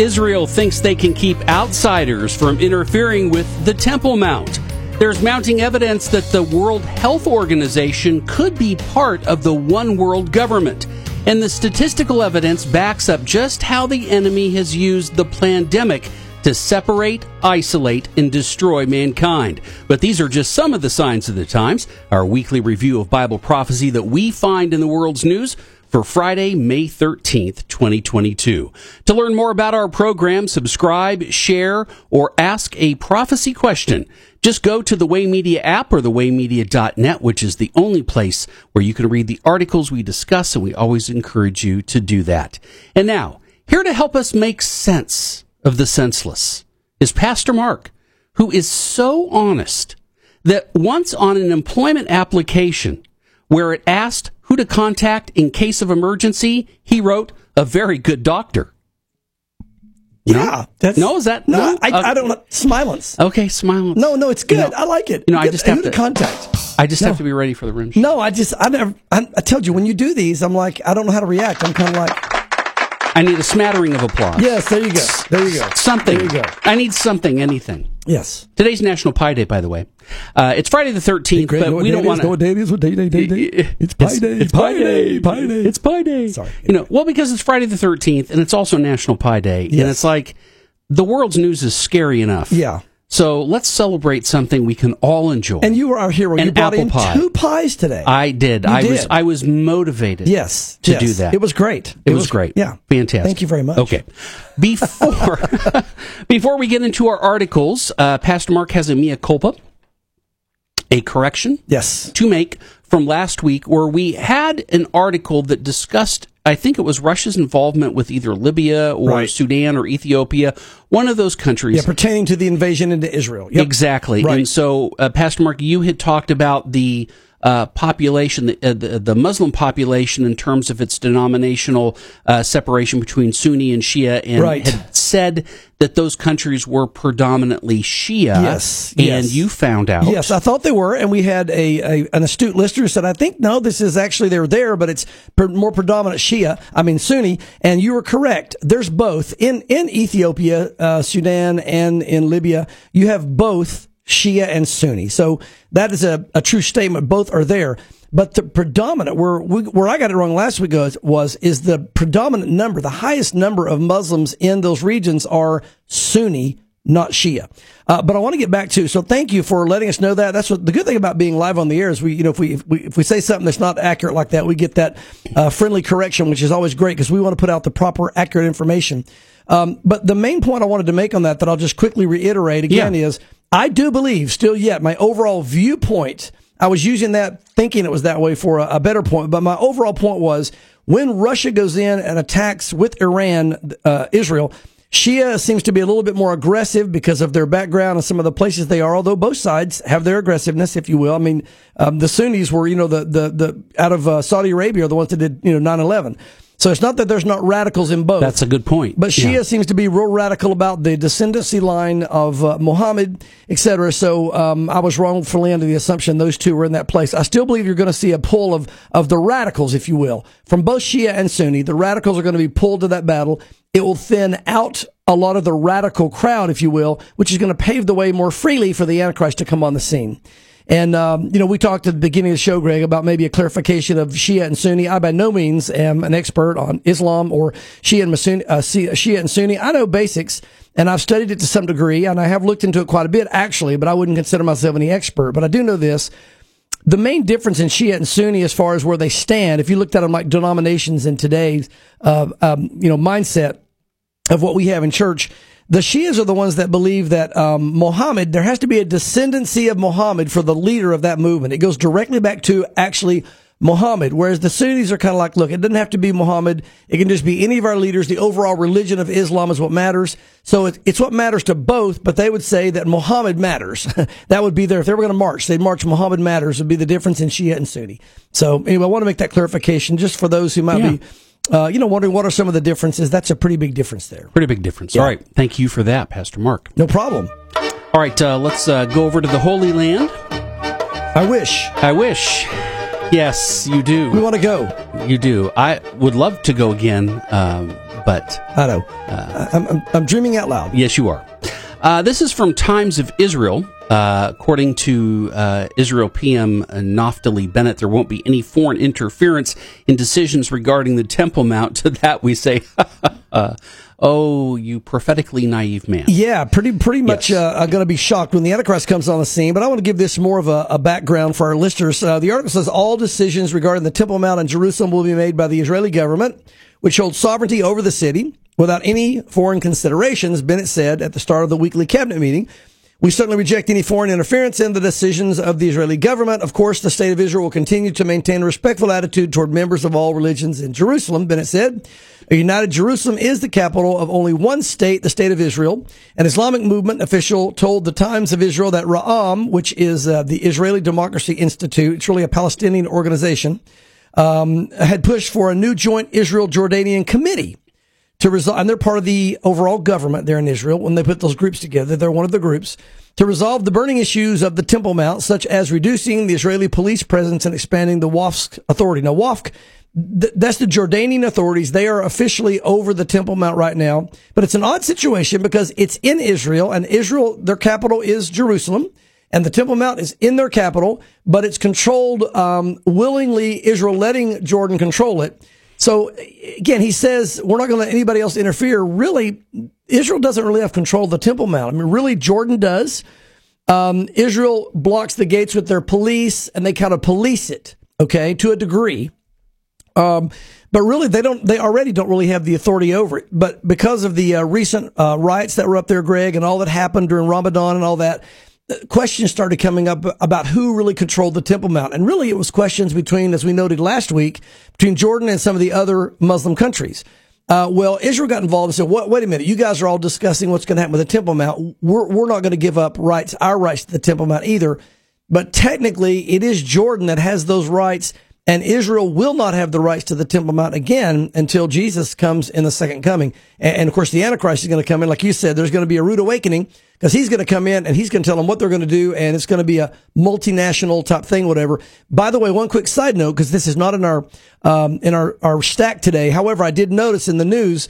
Israel thinks they can keep outsiders from interfering with the Temple Mount. There's mounting evidence that the World Health Organization could be part of the one world government. And the statistical evidence backs up just how the enemy has used the pandemic to separate, isolate, and destroy mankind. But these are just some of the signs of the times. Our weekly review of Bible prophecy that we find in the world's news for Friday, May 13th, 2022. To learn more about our program, subscribe, share, or ask a prophecy question, just go to the Way Media app or thewaymedia.net, which is the only place where you can read the articles we discuss, and we always encourage you to do that. And now, here to help us make sense of the senseless is Pastor Mark, who is so honest that once on an employment application where it asked who to contact in case of emergency, he wrote a very good doctor. Yeah, that's no. Is that no? no? I, I uh, don't. know. Smilance. Okay, smilance. No, no, it's good. You know, I like it. You know, I just have to, contact. I just No. have to be ready for the rim. No, I just I never. I, I told you when you do these, I'm like I don't know how to react. I'm kind of like I need a smattering of applause. yes. There you go. There you go. Something. There you go. I need something. Anything. Yes. Today's National Pie Day, by the way. Uh, it's Friday the thirteenth, but we don't want to. day is? What day? Day? Day? Day? It's pie day. It's pie day. Pie day. It's Pie Day. Sorry. You know, well, because it's Friday the 13th and it's also National Pie Day. Yes. And it's like the world's news is scary enough. Yeah. So let's celebrate something we can all enjoy. And you were our hero. An you brought apple in pie. two pies today. I did. You I was. I was motivated. yes. To yes. do that. It was great. It, was, great. Yeah. Fantastic. Thank you very much. Okay. Before before we get into our articles, uh, Pastor Mark has a mea culpa, a correction Yes. to make from last week where we had an article that discussed I think it was Russia's involvement with either Libya or Right. Sudan or Ethiopia, one of those countries. Yeah, pertaining to the invasion into Israel. Yep. Exactly. Right. And so, uh, Pastor Mark, you had talked about the uh, population, the, uh, the, the Muslim population, in terms of its denominational uh, separation between Sunni and Shia, and Right. had said that those countries were predominantly Shia. Yes, And yes. you found out. Yes, I thought they were, and we had a, a an astute listener who said, "I think no, this is actually they're there, but it's per, more predominant Shia. I mean Sunni." And you were correct. There's both in in Ethiopia, uh, Sudan, and in Libya. You have both Shia and Sunni. So that is a, a true statement. Both are there. But the predominant, where we, where I got it wrong last week was, was is the predominant number, the highest number of Muslims in those regions are Sunni, not Shia. Uh, but I want to get back to so thank you for letting us know that. That's what the good thing about being live on the air is we you know if we if we, if we say something that's not accurate like that we get that uh, friendly correction which is always great because we want to put out the proper accurate information. Um, but the main point I wanted to make on that that I'll just quickly reiterate again Yeah. is I do believe still yet my overall viewpoint. I was using that thinking it was that way for a, a better point, but my overall point was when Russia goes in and attacks with Iran, uh, Israel, Shia seems to be a little bit more aggressive because of their background and some of the places they are. Although both sides have their aggressiveness, if you will. I mean, um, the Sunnis were, you know, the the the out of uh, Saudi Arabia are the ones that did, you know, 9-11. So it's not that there's not radicals in both. That's a good point. But Shia Yeah. seems to be real radical about the descendancy line of uh, Muhammad, etc. So um, I was wrongfully under the assumption those two were in that place. I still believe you're going to see a pull of of the radicals, if you will, from both Shia and Sunni. The radicals are going to be pulled to that battle. It will thin out a lot of the radical crowd, if you will, which is going to pave the way more freely for the Antichrist to come on the scene. And, um, you know, we talked at the beginning of the show, Greg, about maybe a clarification of Shia and Sunni. I by no means am an expert on Islam or Shia and, Sunni, uh, Shia and Sunni. I know basics and I've studied it to some degree and I have looked into it quite a bit actually, but I wouldn't consider myself any expert. But I do know this. The main difference in Shia and Sunni as far as where they stand, if you looked at them like denominations in today's, uh, um, you know, mindset of what we have in church, the Shias are the ones that believe that um, Muhammad, there has to be a descendancy of Muhammad for the leader of that movement. It goes directly back to actually Muhammad, whereas the Sunnis are kind of like, look, it doesn't have to be Muhammad. It can just be any of our leaders. The overall religion of Islam is what matters. So it, it's what matters to both, but they would say that Muhammad matters. that would be there. If they were going to march, they'd march Muhammad matters would be the difference in Shia and Sunni. So anyway, I want to make that clarification just for those who might Yeah. be, uh, you know, wondering what are some of the differences. That's a pretty big difference there. Pretty big difference. All right. Thank you for that, Pastor Mark. No problem. All right. Uh, let's uh, go over to the Holy Land. I wish I wish. Yes, you do. we want to go. You do. I would love to go again, um, but I know. I'm, I'm, I'm dreaming out loud. Yes, you are. Uh, this is from Times of Israel. Uh, according to uh, Israel PM Naftali Bennett, there won't be any foreign interference in decisions regarding the Temple Mount. To that we say, "Oh, you prophetically naive man." Yeah, pretty pretty much Yes. uh, going to be shocked when the Antichrist comes on the scene. But I want to give this more of a, a background for our listeners. Uh, the article says all decisions regarding the Temple Mount in Jerusalem will be made by the Israeli government, which holds sovereignty over the city without any foreign considerations. Bennett said at the start of the weekly cabinet meeting. We certainly reject any foreign interference in the decisions of the Israeli government. Of course, the state of Israel will continue to maintain a respectful attitude toward members of all religions in Jerusalem, Bennett said. A united Jerusalem is the capital of only one state, the state of Israel. An Islamic movement official told the Times of Israel that Ra'am, which is uh, the Israeli Democracy Institute, it's really a Palestinian organization, um, had pushed for a new joint Israel Jordanian committee to resolve, and they're part of the overall government there in Israel. When they put those groups together, they're one of the groups to resolve the burning issues of the Temple Mount, such as reducing the Israeli police presence and expanding the Waqf authority. Now, Waqf, th- that's the Jordanian authorities. They are officially over the Temple Mount right now, but it's an odd situation because it's in Israel, and Israel, their capital is Jerusalem and the Temple Mount is in their capital, but it's controlled um, willingly. Israel letting Jordan control it. So again, he says we're not going to let anybody else interfere. Really, Israel doesn't really have control of the Temple Mount. I mean, really, Jordan does. Um, Israel blocks the gates with their police, and they kind of police it, okay, to a degree. Um, but really, they don't. They already don't really have the authority over it. But because of the uh, recent uh, riots that were up there, Greg, and all that happened during Ramadan and all that, questions started coming up about who really controlled the Temple Mount. And really, it was questions between, as we noted last week, between Jordan and some of the other Muslim countries. Uh, well, Israel got involved and said, "What? Wait a minute! You guys are all discussing what's going to happen with the Temple Mount. We're we're not going to give up rights, our rights to the Temple Mount either. But technically, it is Jordan that has those rights." And Israel will not have the rights to the Temple Mount again until Jesus comes in the second coming. And, and of course, the Antichrist is going to come in. Like you said, there's going to be a rude awakening because he's going to come in and he's going to tell them what they're going to do. And it's going to be a multinational type thing, whatever. By the way, one quick side note, because this is not in our, um, in our, our stack today. However, I did notice in the news,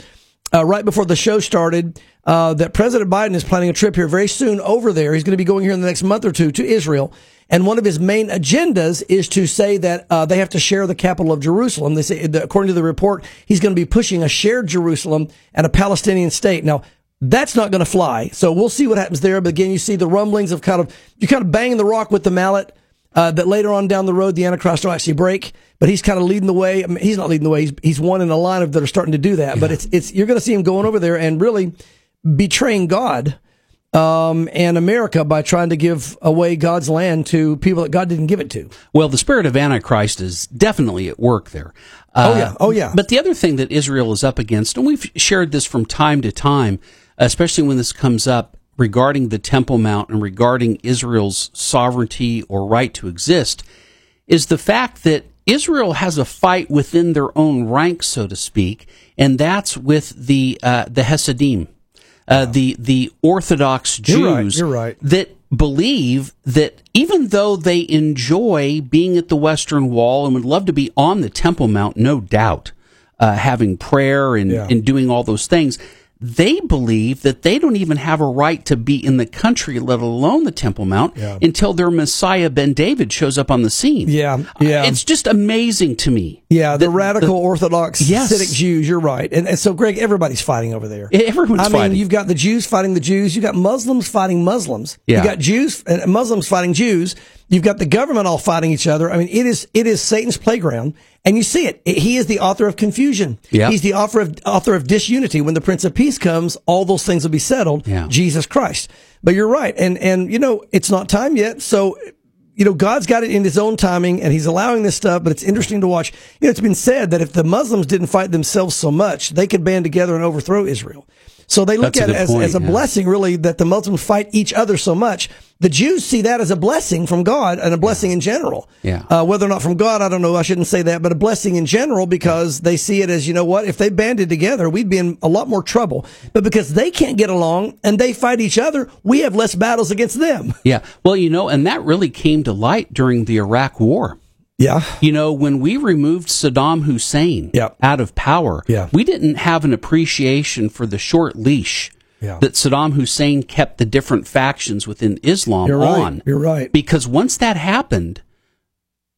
uh, right before the show started, uh, that President Biden is planning a trip here very soon over there. He's going to be going here in the next month or two to Israel. And one of his main agendas is to say that uh, they have to share the capital of Jerusalem. They say, according to the report, he's going to be pushing a shared Jerusalem and a Palestinian state. Now, that's not going to fly. So we'll see what happens there. But again, you see the rumblings of kind of you're kind of banging the rock with the mallet. Uh, that later on down the road, the Antichrist will actually break, but he's kind of leading the way. I mean, he's not leading the way. He's, he's one in a line of that are starting to do that. But it's, it's, you're going to see him going over there and really betraying God, um, and America by trying to give away God's land to people that God didn't give it to. Well, the spirit of Antichrist is definitely at work there. Oh, yeah. Oh, yeah. But the other thing that Israel is up against, and we've shared this from time to time, especially when this comes up regarding the Temple Mount and regarding Israel's sovereignty or right to exist, is the fact that Israel has a fight within their own ranks, so to speak, and that's with the uh, the Hasidim, uh, the the Orthodox Jews You're right, you're right. that believe that even though they enjoy being at the Western Wall and would love to be on the Temple Mount, no doubt, uh, having prayer and, Yeah. and doing all those things, they believe that they don't even have a right to be in the country, let alone the Temple Mount, Yeah. until their Messiah Ben David shows up on the scene. Yeah, uh, yeah. It's just amazing to me. Yeah, the, that radical Orthodox Yes. Hasidic Jews. You're right, and, and so Greg, everybody's fighting over there. Everyone's I mean, fighting. you've got the Jews fighting the Jews. You've got Muslims fighting Muslims. Yeah. You got Jews and Muslims fighting Jews. You've got the government all fighting each other. I mean, it is it is Satan's playground, and you see it. He is the author of confusion. Yeah. He's the author of author of disunity. When the Prince of Peace comes, all those things will be settled. Yeah. Jesus Christ. But you're right, and and you know it's not time yet, so you know, God's got it in his own timing and he's allowing this stuff, but it's interesting to watch. You know, it's been said that if the Muslims didn't fight themselves so much, they could band together and overthrow Israel. So they look That's at it as, point, as a yeah. blessing, really, that the Muslims fight each other so much. The Jews see that as a blessing from God and a blessing in general. Yeah. Uh, whether or not from God, I don't know. I shouldn't say that, but a blessing in general because they see it as, you know what, if they banded together, we'd be in a lot more trouble. But because they can't get along and they fight each other, we have less battles against them. yeah. Well, you know, and that really came to light during the Iraq War. Yeah. You know, when we removed Saddam Hussein Yeah. out of power, Yeah. we didn't have an appreciation for the short leash Yeah. that Saddam Hussein kept the different factions within Islam You're right. on. You're right. Because once that happened,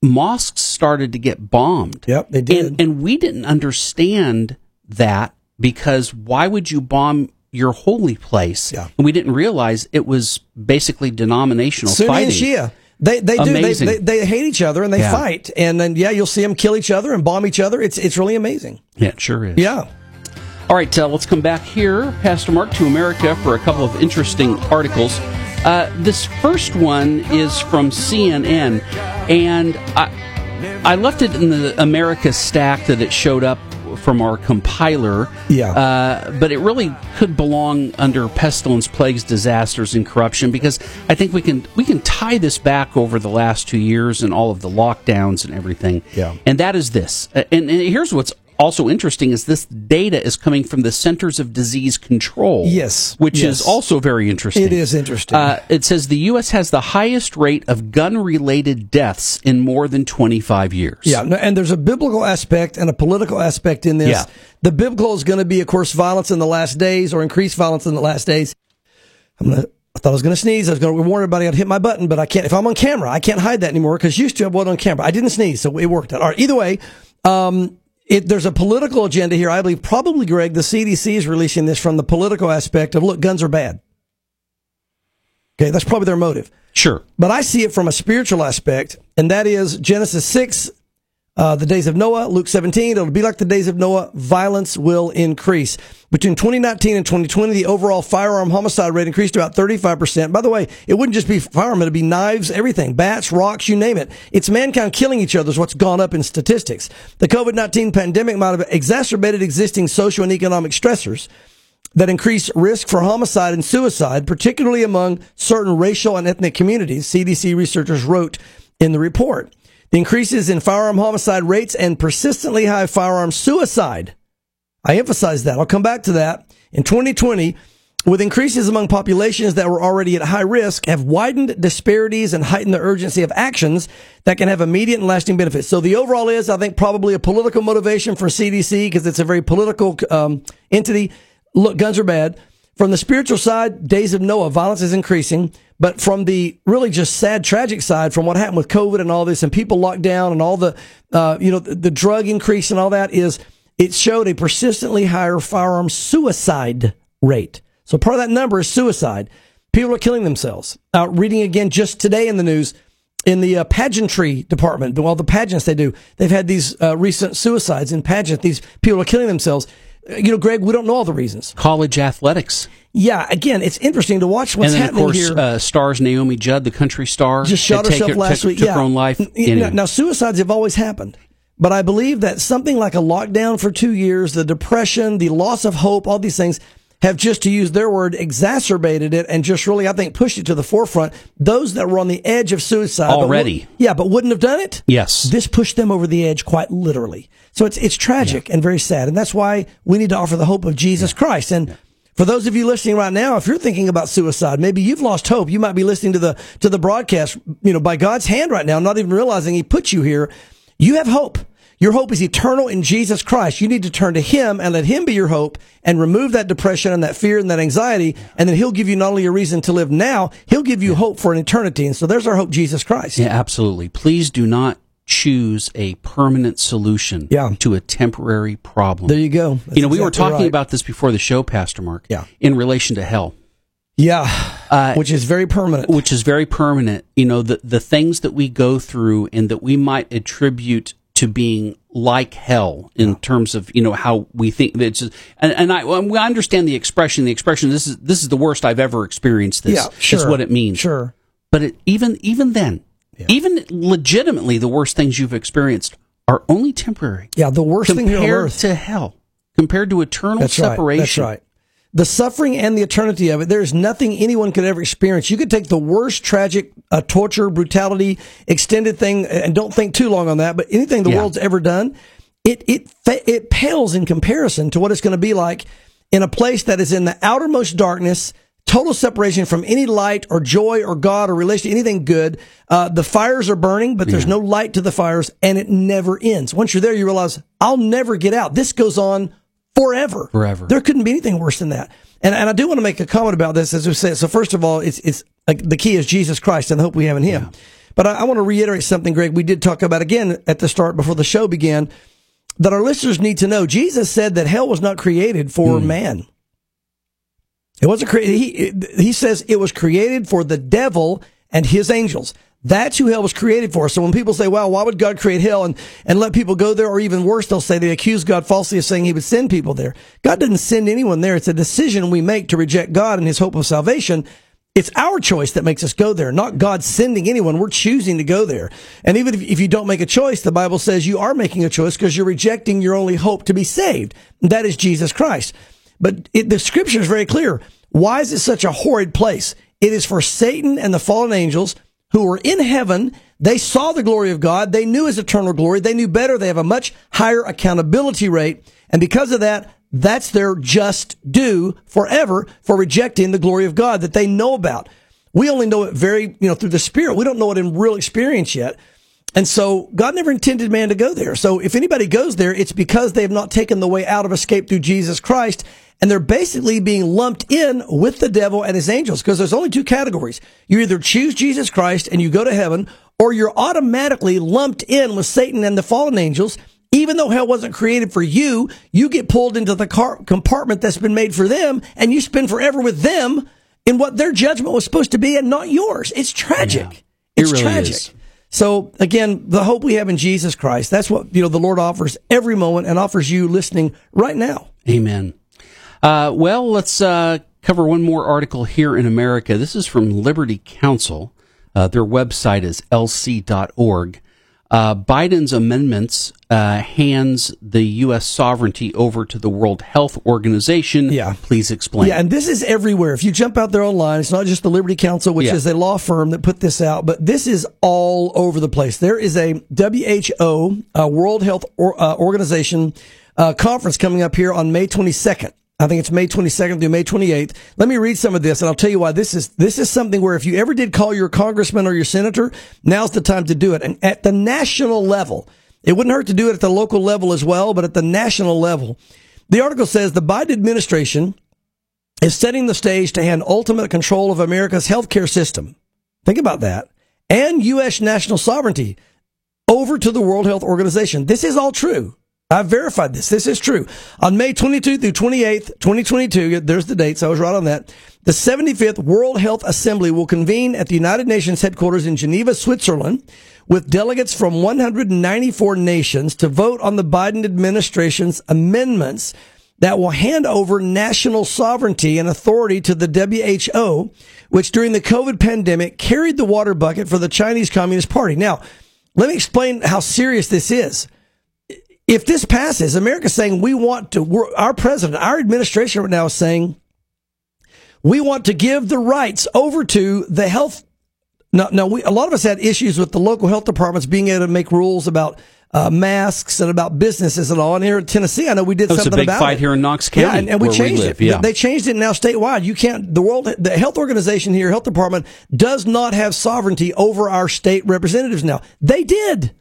mosques started to get bombed. Yep, they did. And, and we didn't understand that because why would you bomb your holy place? Yeah. And we didn't realize it was basically denominational Sunni fighting. and Shia. They they do they, they they hate each other and they Yeah. fight and then yeah you'll see them kill each other and bomb each other. It's it's really amazing. Yeah, it sure is. Yeah. All right, uh, let's come back here, Pastor Mark, to America for a couple of interesting articles. Uh, this first one is from CNN, and I, I left it in the America stack that it showed up from our compiler. Yeah. Uh, but it really could belong under pestilence, plagues, disasters, and corruption because I think we can we can tie this back over the last two years and all of the lockdowns and everything. Yeah. And that is this. Uh, And, and here's what's also interesting is this data is coming from the Centers of Disease Control. Yes. Which Yes. is also very interesting. It is interesting. Uh, it says the U.S. has the highest rate of gun related deaths in more than 25 years. Yeah, and there's a biblical aspect and a political aspect in this. Yeah. The biblical is going to be, of course, violence in the last days or increased violence in the last days. I'm gonna. I thought I was going to sneeze. I was going to warn everybody I'd hit my button, but I can't. If I'm on camera, I can't hide that anymore because used to I wasn't on camera. I didn't sneeze, so it worked out. All right. Either way, um, it, there's a political agenda here. I believe probably Greg, the CDC is releasing this from the political aspect of look, guns are bad. Okay, that's probably their motive. Sure. But I see it from a spiritual aspect, and that is Genesis 6, uh, the days of Noah, Luke 17, it'll be like the days of Noah, violence will increase. Between 2019 and 2020, the overall firearm homicide rate increased about 35%. By the way, it wouldn't just be firearm, it'd be knives, everything, bats, rocks, you name it. It's mankind killing each other is what's gone up in statistics. The COVID-19 pandemic might have exacerbated existing social and economic stressors that increase risk for homicide and suicide, particularly among certain racial and ethnic communities, CDC researchers wrote in the report. Increases in firearm homicide rates and persistently high firearm suicide. I emphasize that. I'll come back to that. In 2020, with increases among populations that were already at high risk, have widened disparities and heightened the urgency of actions that can have immediate and lasting benefits. So the overall is, I think, probably a political motivation for CDC because it's a very political um, entity. Look, guns are bad. From the spiritual side, days of Noah, violence is increasing. But from the really just sad, tragic side, from what happened with COVID and all this, and people locked down, and all the, uh, you know, the, the drug increase and all that, is it showed a persistently higher firearm suicide rate. So part of that number is suicide. People are killing themselves. Uh, reading again just today in the news, in the uh, pageantry department, well, the pageants they do, they've had these uh, recent suicides in pageant. These people are killing themselves. You know, Greg, we don't know all the reasons. College athletics. Yeah, again, it's interesting to watch what's and then, of happening course, here. uh, stars Naomi Judd, the country star, just shot herself her- last took- week. Took yeah. her own life. Anyway. Now, suicides have always happened, but I believe that something like a lockdown for two years, the depression, the loss of hope, all these things have just to use their word exacerbated it and just really, I think, pushed it to the forefront. Those that were on the edge of suicide Already. wou- yeah, but wouldn't have done it. Yes. this pushed them over the edge quite literally. So it's it's tragic and very sad, and that's why we need to offer the hope of Jesus Christ and. For those of you listening right now, if you're thinking about suicide, maybe you've lost hope. You might be listening to the to the broadcast, you know, by God's hand right now, not even realizing He put you here. You have hope. Your hope is eternal in Jesus Christ. You need to turn to Him and let Him be your hope and remove that depression and that fear and that anxiety. And then He'll give you not only a reason to live now, He'll give you hope for an eternity. And so there's our hope, Jesus Christ. Yeah, absolutely. Please do not choose a permanent solution Yeah. to a temporary problem. There you go. That's you know, we were talking right. about this before the show, Pastor Mark. Yeah. In relation to hell, Yeah. Uh, which is very permanent. which is very permanent. You know, the the things that we go through and that we might attribute to being like hell in terms of you know how we think it's just, and, and I, well, I understand the expression. The expression this is this is the worst I've ever experienced. This yeah, sure. is what it means. Sure. But it, even even then, even legitimately, the worst things you've experienced are only temporary. Yeah, the worst thing on compared earth. to hell, compared to eternal That's separation. right. That's right. The suffering and the eternity of it, there's nothing anyone could ever experience. You could take the worst tragic uh, torture, brutality, extended thing, and don't think too long on that, but anything the Yeah. world's ever done, it, it, it pales in comparison to what it's going to be like in a place that is in the outermost darkness, total separation from any light or joy or God or relation to anything good. Uh, the fires are burning, but there's no light to the fires and it never ends. Once you're there, you realize I'll never get out. This goes on forever. Forever. There couldn't be anything worse than that. And, and I do want to make a comment about this, as we said. So first of all, it's, it's like the key is Jesus Christ and the hope we have in Him. But I, I want to reiterate something, Greg. We did talk about again at the start before the show began that our listeners need to know. Jesus said that hell was not created for hmm. man. It wasn't created. He, he says it was created for the devil and his angels. That's who hell was created for. So when people say, well, why would God create hell and, and let people go there? Or even worse, they'll say they accuse God falsely of saying he would send people there. God didn't send anyone there. It's a decision we make to reject God and his hope of salvation. It's our choice that makes us go there, not God sending anyone. We're choosing to go there. And even if, if you don't make a choice, the Bible says you are making a choice because you're rejecting your only hope to be saved. That is Jesus Christ. But it, the scripture is very clear. Why is it such a horrid place? It is for Satan and the fallen angels who were in heaven. They saw the glory of God. They knew his eternal glory. They knew better. They have a much higher accountability rate. And because of that, that's their just due forever for rejecting the glory of God that they know about. We only know it very, you know, through the spirit. We don't know it in real experience yet. And so God never intended man to go there. So if anybody goes there, it's because they have not taken the way out of escape through Jesus Christ. And they're basically being lumped in with the devil and his angels because there's only two categories. You either choose Jesus Christ and you go to heaven or you're automatically lumped in with Satan and the fallen angels. Even though hell wasn't created for you, you get pulled into the car- compartment that's been made for them and you spend forever with them in what their judgment was supposed to be and not yours. It's tragic. Yeah. It it's really tragic. is. So again, the hope we have in Jesus Christ, that's what, you know, the Lord offers every moment and offers you listening right now. Amen. Uh, well, let's uh, cover one more article here in America. This is from Liberty Counsel. Uh, their website is lc.org. Uh, Biden's amendments uh, hands the U.S. sovereignty over to the World Health Organization. Yeah. Please explain. Yeah, and this is everywhere. If you jump out there online, it's not just the Liberty Counsel, which Yeah. is a law firm that put this out, but this is all over the place. There is a WHO, uh, World Health or, uh, Organization uh, conference coming up here on May 22nd. I think it's May 22nd through May 28th. Let me read some of this, and I'll tell you why this is. This is something where if you ever did call your congressman or your senator, now's the time to do it. And at the national level, it wouldn't hurt to do it at the local level as well, but at the national level, the article says the Biden administration is setting the stage to hand ultimate control of America's healthcare system. Think about that. And U.S. national sovereignty over to the World Health Organization. This is all true. I've verified this. This is true. On May 22 through 28th, 2022, there's the dates. I was right on that. The 75th World Health Assembly will convene at the United Nations headquarters in Geneva, Switzerland, with delegates from 194 nations to vote on the Biden administration's amendments that will hand over national sovereignty and authority to the WHO, which during the COVID pandemic carried the water bucket for the Chinese Communist Party. Now, let me explain how serious this is. If this passes, America's saying we want to, our president, our administration right now is saying we want to give the rights over to the health. Now, now we, a lot of us had issues with the local health departments being able to make rules about uh, masks and about businesses and all. And here in Tennessee, I know we did That was a something big about fight it. here in Knox County, Yeah, and, and we where we changed live, it. yeah. They changed it now statewide. You can't. The world, the health organization here, health department, does not have sovereignty over our state representatives. Now they did.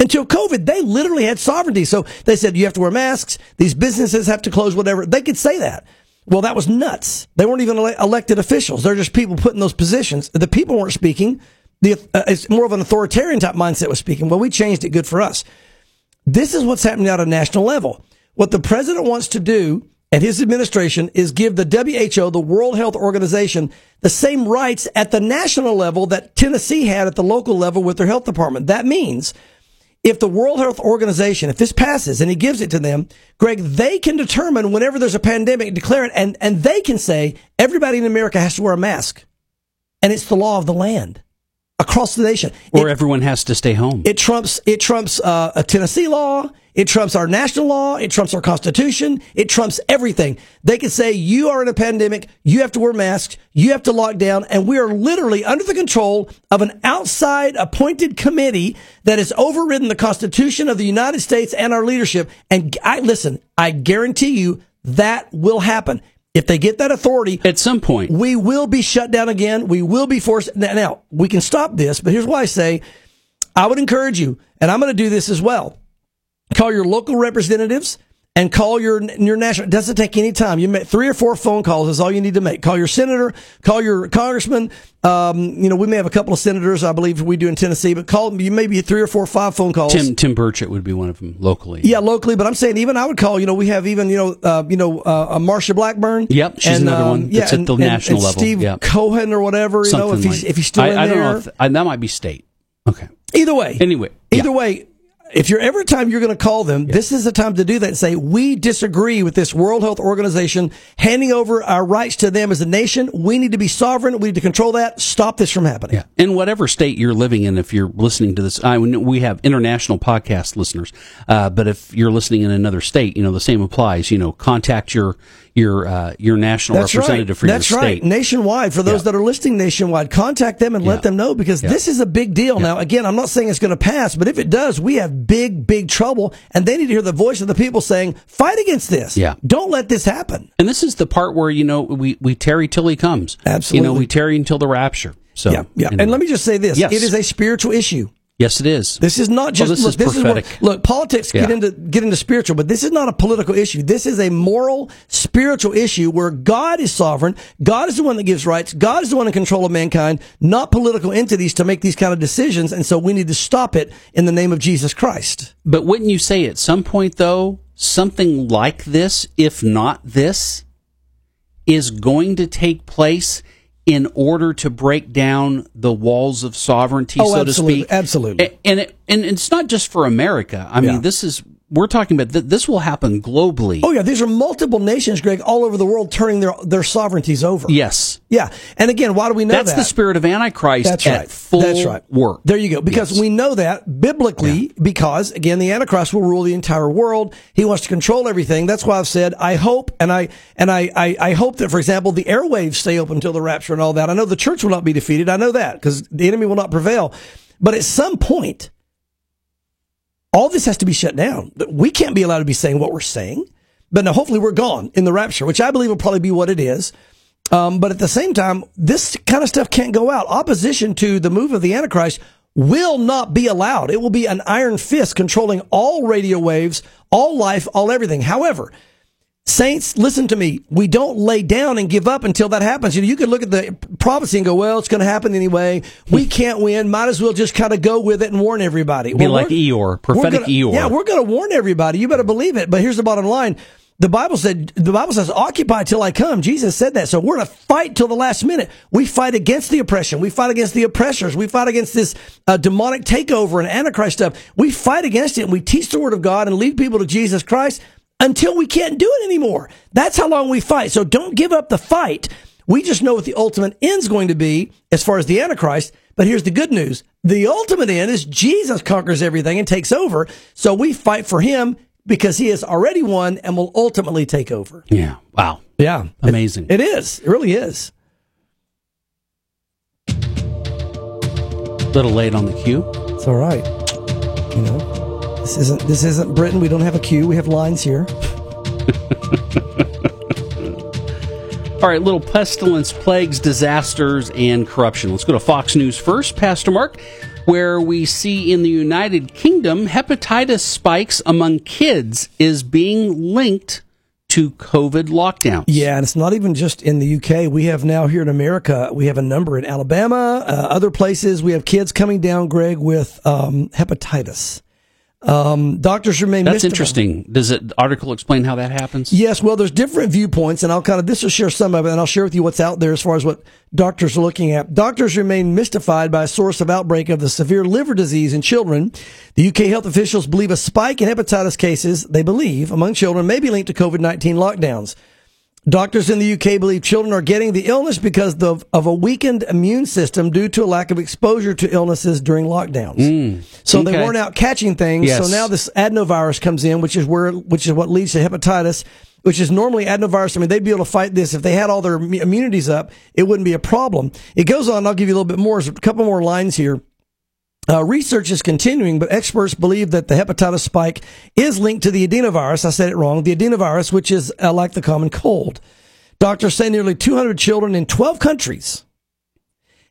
Until COVID, they literally had sovereignty. So they said, you have to wear masks. These businesses have to close, whatever. They could say that. Well, that was nuts. They weren't even ele- elected officials. They're just people put in those positions. The people weren't speaking. The, uh, it's more of an authoritarian type mindset was speaking. Well, we changed it. Good for us. This is what's happening at a national level. What the president wants to do and his administration is give the WHO, the World Health Organization, the same rights at the national level that Tennessee had at the local level with their health department. That means if the World Health Organization, if this passes and he gives it to them, Greg, they can determine whenever there's a pandemic, declare it, and, and they can say everybody in America has to wear a mask. And it's the law of the land across the nation. Or It- everyone has to stay home. it trumps it trumps uh, a Tennessee law. It trumps our national law. It trumps our constitution. It trumps everything. They can say you are in a pandemic. You have to wear masks. You have to lock down, and we are literally under the control of an outside appointed committee that has overridden the Constitution of the United States and our leadership. And I listen. I guarantee you that will happen if they get that authority. At some point. We will be shut down again. We will be forced. Now, we can stop this, but here's why I say I would encourage you, and I'm going to do this as well. Call your local representatives and call your your national. It doesn't take any time. You make three or four phone calls is all you need to make. Call your senator, call your congressman. Um, you know, we may have a couple of senators, I believe we do in Tennessee, but call you maybe three or four, or five phone calls. Tim Tim Burchett would be one of them locally. Yeah, locally, but I'm saying even I would call. You know, we have even you know, uh, you know, uh, Marsha Blackburn. Yep, she's another one that's at the national level. Steve Yep. Cohen or whatever. You know, Something if he's like- if he's still I, in I don't there. know if that might be state. Okay. Either way. Anyway, Either yeah. way, if you're every time you're going to call them, this is the time to do that and say, we disagree with this World Health Organization handing over our rights to them as a nation. We need to be sovereign. We need to control that. Stop this from happening. Yeah. In whatever state you're living in, if you're listening to this, I, we have international podcast listeners. Uh, but if you're listening in another state, you know, the same applies. You know, contact your, your, uh, your national That's representative right. for That's your right. state. Nationwide, for those Yeah. that are listening nationwide, contact them and Yeah. let them know because Yeah. this is a big deal. Now, again, I'm not saying it's going to pass, but if it does, we have big, big trouble. And they need to hear the voice of the people saying, fight against this. Yeah. Don't let this happen. And this is the part where, you know, we, we tarry till he comes. Absolutely. You know, we tarry until the rapture. So, yeah. Yeah. anyway. And let me just say this. Yes. It is a spiritual issue. Yes, it is. This is not oh, just Oh, this look, is this is prophetic. what, look politics get into get into spiritual, but this is not a political issue. This is a moral spiritual issue where God is sovereign. God is the one that gives rights. God is the one in control of mankind, not political entities to make these kind of decisions. And so we need to stop it in the name of Jesus Christ. But wouldn't you say at some point, though, something like this, if not this, is going to take place in order to break down the walls of sovereignty, Oh, so to speak? absolutely. A- And, it, and it's not just for America. I Yeah. mean, this is, we're talking about, th- this will happen globally. Oh yeah, these are multiple nations, Greg, all over the world turning their their sovereignties over. Yes. Yeah. And again, why do we know That's that? the spirit of Antichrist That's at right. full That's right. work. There you go. Because Yes. we know that biblically, because again, the Antichrist will rule the entire world. He wants to control everything. That's why I've said I hope and I and I, I, I hope that, for example, the airwaves stay open until the rapture and all that. I know the church will not be defeated. I know that because the enemy will not prevail. But at some point, all this has to be shut down. We can't be allowed to be saying what we're saying. But now, hopefully, we're gone in the rapture, which I believe will probably be what it is. Um, but at the same time, this kind of stuff can't go out. Opposition to the move of the Antichrist will not be allowed. It will be an iron fist controlling all radio waves, all life, all everything. However, Saints, listen to me. We don't lay down and give up until that happens. You know, you could look at the prophecy and go, well, it's going to happen anyway. We can't win. Might as well just kind of go with it and warn everybody. Be Well, like Eeyore, prophetic gonna- Eeyore. Yeah, we're going to warn everybody. You better believe it. But here's the bottom line. The Bible said, the Bible says, occupy till I come. Jesus said that. So we're going to fight till the last minute. We fight against the oppression. We fight against the oppressors. We fight against this uh, demonic takeover and antichrist stuff. We fight against it and we teach the word of God and lead people to Jesus Christ until we can't do it anymore. That's how long we fight. So don't give up the fight. We just know what the ultimate end's going to be as far as the Antichrist. But here's the good news. The ultimate end is Jesus conquers everything and takes over. So we fight for him because he has already won and will ultimately take over. Yeah. Wow. Yeah. Amazing. It is. It really is. A little late on the cue. It's all right. You know, this isn't this isn't Britain. We don't have a queue. We have lines here. All right, little pestilence, plagues, disasters, and corruption. Let's go to Fox News first. Pastor Mark, where we see in the United Kingdom hepatitis spikes among kids is being linked to COVID lockdowns. Yeah, and it's not even just in the UK. We have now here in America, we have a number in Alabama, uh, other places. We have kids coming down, Greg, with um, hepatitis. Um, doctors remain That's interesting. Does the article explain how that happens? Yes, well, there's different viewpoints, and I'll kind of this will share some of it, and I'll share with you what's out there as far as what doctors are looking at. Doctors remain mystified by a source of outbreak of the severe liver disease in children. The UK health officials believe a spike in hepatitis cases, they believe, among children may be linked to COVID 19 lockdowns. Doctors in the UK believe children are getting the illness because of, of a weakened immune system due to a lack of exposure to illnesses during lockdowns. Mm. so they weren't out catching things. Yes. So now this adenovirus comes in, which is where, which is what leads to hepatitis, which is normally adenovirus. I mean, they'd be able to fight this if they had all their immunities up. It wouldn't be a problem. It goes on. I'll give you a little bit more. There's a couple more lines here. Uh, research is continuing, but experts believe that the hepatitis spike is linked to the adenovirus. I said it wrong. The adenovirus, which is uh, like the common cold. Doctors say nearly 200 children in 12 countries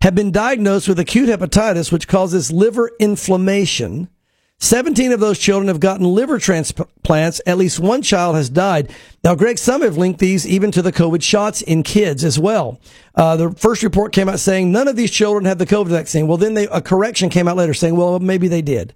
have been diagnosed with acute hepatitis, which causes liver inflammation. 17 of those children have gotten liver transplants. At least one child has died. Now, Greg, some have linked these even to the COVID shots in kids as well. Uh, the first report came out saying none of these children had the COVID vaccine. Well, then they, a correction came out later saying, well, maybe they did.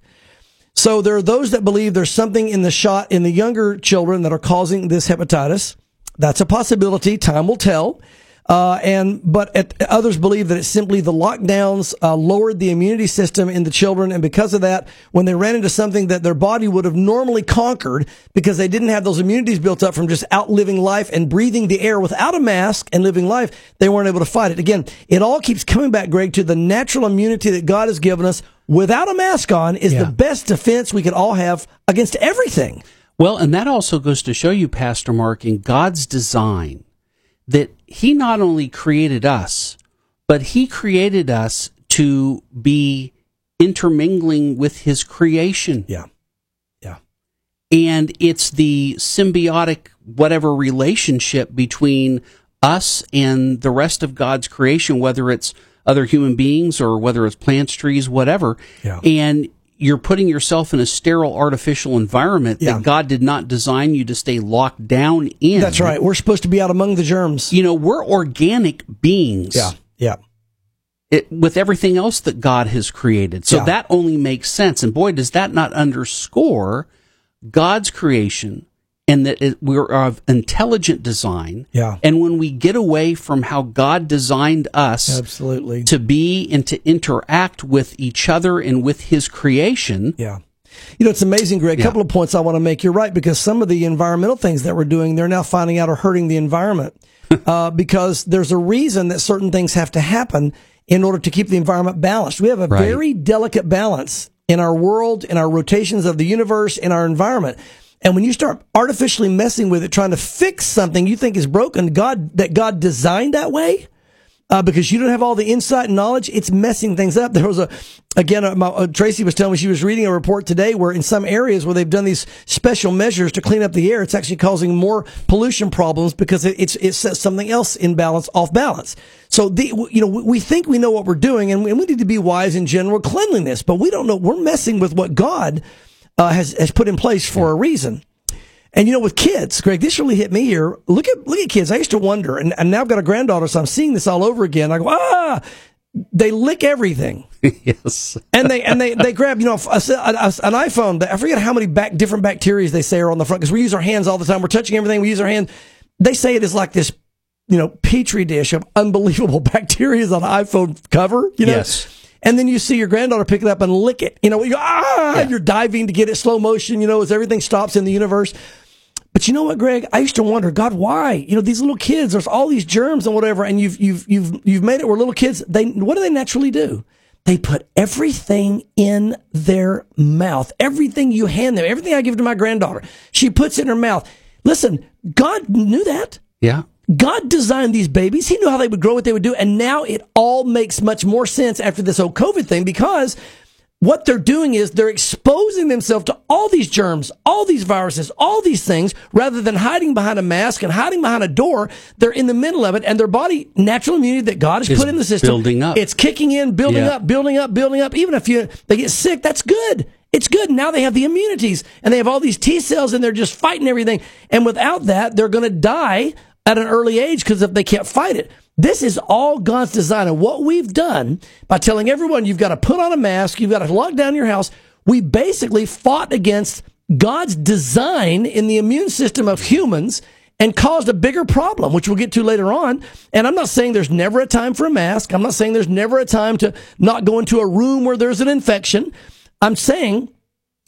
So there are those that believe there's something in the shot in the younger children that are causing this hepatitis. That's a possibility. Time will tell. Uh, and but at, others believe that it's simply the lockdowns uh, lowered the immunity system in the children, and because of that, when they ran into something that their body would have normally conquered, because they didn't have those immunities built up from just out living life and breathing the air without a mask and living life, they weren't able to fight it. Again, it all keeps coming back, Greg, to the natural immunity that God has given us without a mask on is Yeah. the best defense we could all have against everything. Well, and that also goes to show you, Pastor Mark, in God's design, that He not only created us, but He created us to be intermingling with His creation. Yeah. Yeah. And it's the symbiotic, whatever relationship between us and the rest of God's creation, whether it's other human beings or whether it's plants, trees, whatever. Yeah. And you're putting yourself in a sterile artificial environment Yeah. that God did not design you to stay locked down in. That's right. We're supposed to be out among the germs. You know, we're organic beings. Yeah. Yeah. It, with everything else that God has created. So Yeah. that only makes sense. And boy, does that not underscore God's creation and that it, we're of intelligent design. Yeah. And when we get away from how God designed us Absolutely. to be and to interact with each other and with his creation, Yeah. You know, it's amazing, Greg. A Yeah. couple of points I want to make. You're right, because some of the environmental things that we're doing, they're now finding out are hurting the environment. uh, because there's a reason that certain things have to happen in order to keep the environment balanced. We have a Right. very delicate balance in our world, in our rotations of the universe, in our environment. And when you start artificially messing with it, trying to fix something you think is broken, God, that God designed that way, uh, because you don't have all the insight and knowledge, it's messing things up. There was a, again, uh, my, uh, Tracy was telling me she was reading a report today where in some areas where they've done these special measures to clean up the air, it's actually causing more pollution problems because it, it's, it sets something else in balance, off balance. So the, you know, we- we think we know what we're doing and we, and we need to be wise in general cleanliness, but we don't know. We're messing with what God, uh, has, has put in place for a reason. And you know, with kids, Greg, this really hit me here. Look at look at kids. I used to wonder, and, and now I've got a granddaughter, so I'm seeing this all over again. I go, ah, they lick everything, yes. and they and they they grab, you know, a, a- a- an iPhone. I forget how many back, different bacteria they say are on the front because we use our hands all the time. We're touching everything. We use our hand. They say it is like this, you know, petri dish of unbelievable bacteria on an iPhone cover. You know. Yes. And then you see your granddaughter pick it up and lick it. You know, you go, ah, you're diving to get it slow motion, you know, as everything stops in the universe. But you know what, Greg? I used to wonder, God, why? You know, these little kids, there's all these germs and whatever, and you've you've you've you've made it where little kids, they what do they naturally do? They put everything in their mouth. Everything you hand them, everything I give to my granddaughter, she puts it in her mouth. Listen, God knew that. Yeah. God designed these babies. He knew how they would grow, what they would do. And now it all makes much more sense after this whole COVID thing because what they're doing is they're exposing themselves to all these germs, all these viruses, all these things, rather than hiding behind a mask and hiding behind a door. They're in the middle of it, and their body natural immunity that God has Is put in the system, building up. It's kicking in, building Yeah. up, building up, building up. Even if you they get sick, that's good. It's good. Now they have the immunities, and they have all these T cells, and they're just fighting everything. And without that, they're going to die at an early age because if they can't fight it. This is all God's design. And what we've done by telling everyone you've got to put on a mask, you've got to lock down your house, we basically fought against God's design in the immune system of humans and caused a bigger problem, which we'll get to later on. And I'm not saying there's never a time for a mask. I'm not saying there's never a time to not go into a room where there's an infection. I'm saying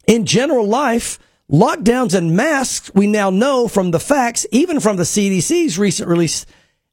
in general life, lockdowns and masks, we now know from the facts, even from the CDC's recent release,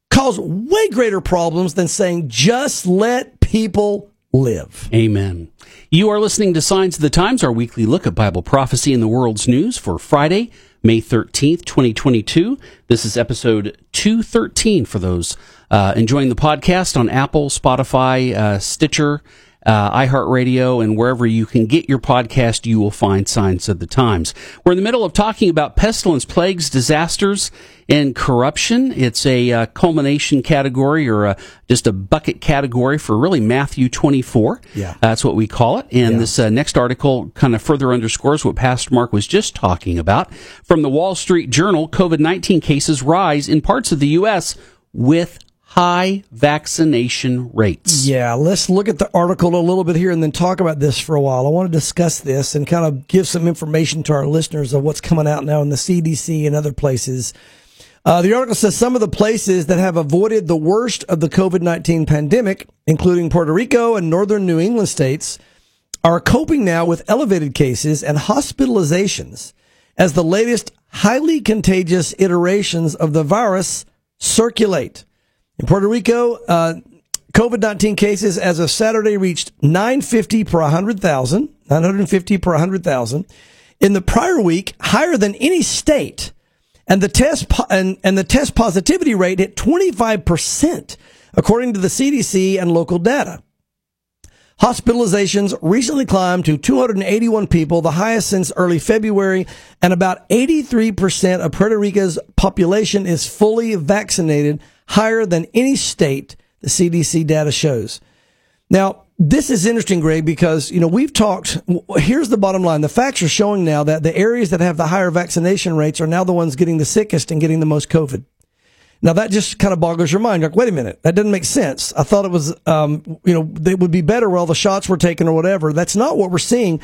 cause way greater problems than saying just let people live. Amen. You are listening to Signs of the Times, our weekly look at Bible prophecy in the world's news for Friday, May 13th, 2022. This is episode 213 for those uh, enjoying the podcast on Apple, Spotify, uh, Stitcher, uh, iHeartRadio, and wherever you can get your podcast, you will find Signs of the Times. We're in the middle of talking about pestilence, plagues, disasters, and corruption. It's a uh, culmination category or a, just a bucket category for really Matthew 24. Yeah. That's what we call it. And this uh, next article kind of further underscores what Pastor Mark was just talking about. From the Wall Street Journal, COVID 19 cases rise in parts of the U.S. with high vaccination rates. Yeah, let's look at the article a little bit here and then talk about this for a while. I want to discuss this and kind of give some information to our listeners of what's coming out now in the CDC and other places. Uh, the article says some of the places that have avoided the worst of the COVID 19 pandemic, including Puerto Rico and northern New England states, are coping now with elevated cases and hospitalizations as the latest highly contagious iterations of the virus circulate. In Puerto Rico, uh, COVID 19 cases as of Saturday reached 950 per 100,000, 950 per 100,000. In the prior week, higher than any state. And the test and, and the test positivity rate hit 25%, according to the CDC and local data. Hospitalizations recently climbed to 281 people, the highest since early February, and about 83% of Puerto Rico's population is fully vaccinated, higher than any state, the CDC data shows. Now, this is interesting, Greg, because, you know, we've talked, here's the bottom line. The facts are showing now that the areas that have the higher vaccination rates are now the ones getting the sickest and getting the most COVID. Now that just kind of boggles your mind. You're like, wait a minute, that doesn't make sense. I thought it was, um, you know, they would be better where all the shots were taken or whatever. That's not what we're seeing.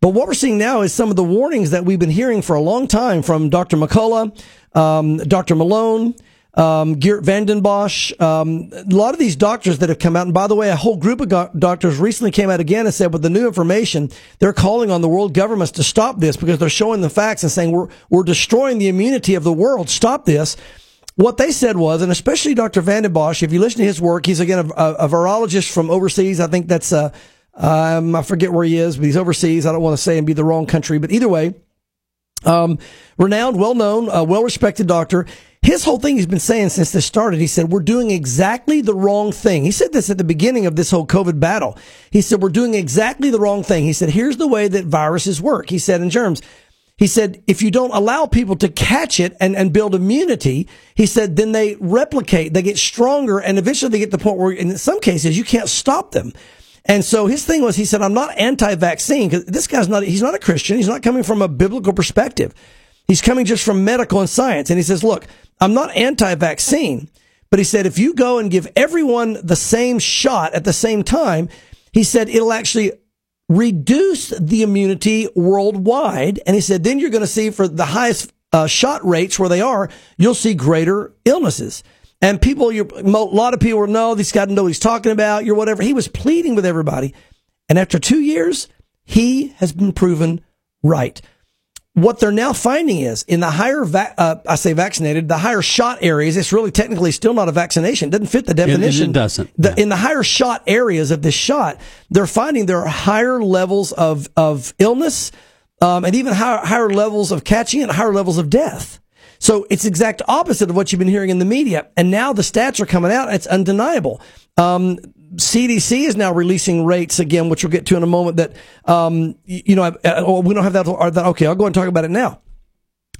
But what we're seeing now is some of the warnings that we've been hearing for a long time from Dr. McCullough, um, Dr. Malone, um, Geert Vanden Bossche, um, a lot of these doctors that have come out. And by the way, a whole group of doctors recently came out again and said with the new information, they're calling on the world governments to stop this because they're showing the facts and saying we're, we're destroying the immunity of the world. Stop this what they said was, and especially Dr. Vanden Bossche, if you listen to his work, he's again a, a, a virologist from overseas. I think that's, uh, um, I forget where he is, but he's overseas. I don't want to say and be the wrong country, but either way, um, renowned, well known, uh, well respected doctor. His whole thing he's been saying since this started, he said, we're doing exactly the wrong thing. He said this at the beginning of this whole COVID battle. He said, we're doing exactly the wrong thing. He said, here's the way that viruses work. He said in germs, he said, if you don't allow people to catch it and, and build immunity, he said, then they replicate, they get stronger, and eventually they get to the point where, in some cases, you can't stop them. And so his thing was, he said, I'm not anti-vaccine because this guy's not, he's not a Christian. He's not coming from a biblical perspective. He's coming just from medical and science. And he says, look, I'm not anti-vaccine, but he said, if you go and give everyone the same shot at the same time, he said, it'll actually reduce the immunity worldwide. And he said, then you're going to see for the highest uh, shot rates where they are, you'll see greater illnesses. And people, a lot of people will know this guy know what he's talking about. You're whatever. He was pleading with everybody. And after two years, he has been proven right. What they're now finding is in the higher, va- uh, I say vaccinated, the higher shot areas, it's really technically still not a vaccination. It doesn't fit the definition. it doesn't. The, Yeah. In the higher shot areas of this shot, they're finding there are higher levels of, of illness, um, and even higher, higher levels of catching and higher levels of death. So it's exact opposite of what you've been hearing in the media. And now the stats are coming out. It's undeniable. Um, CDC is now releasing rates again, which we'll get to in a moment. That um, you know, I, uh, oh, we don't have that, or that. Okay, I'll go and talk about it now.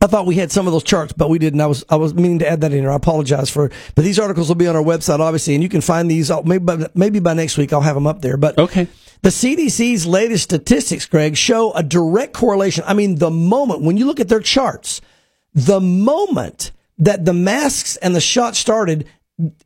I thought we had some of those charts, but we didn't. I was I was meaning to add that in here. I apologize for. But these articles will be on our website, obviously, and you can find these. uh, Maybe by, maybe by next week I'll have them up there. But Okay. the CDC's latest statistics, Greg, show a direct correlation. I mean, the moment when you look at their charts, the moment that the masks and the shots started,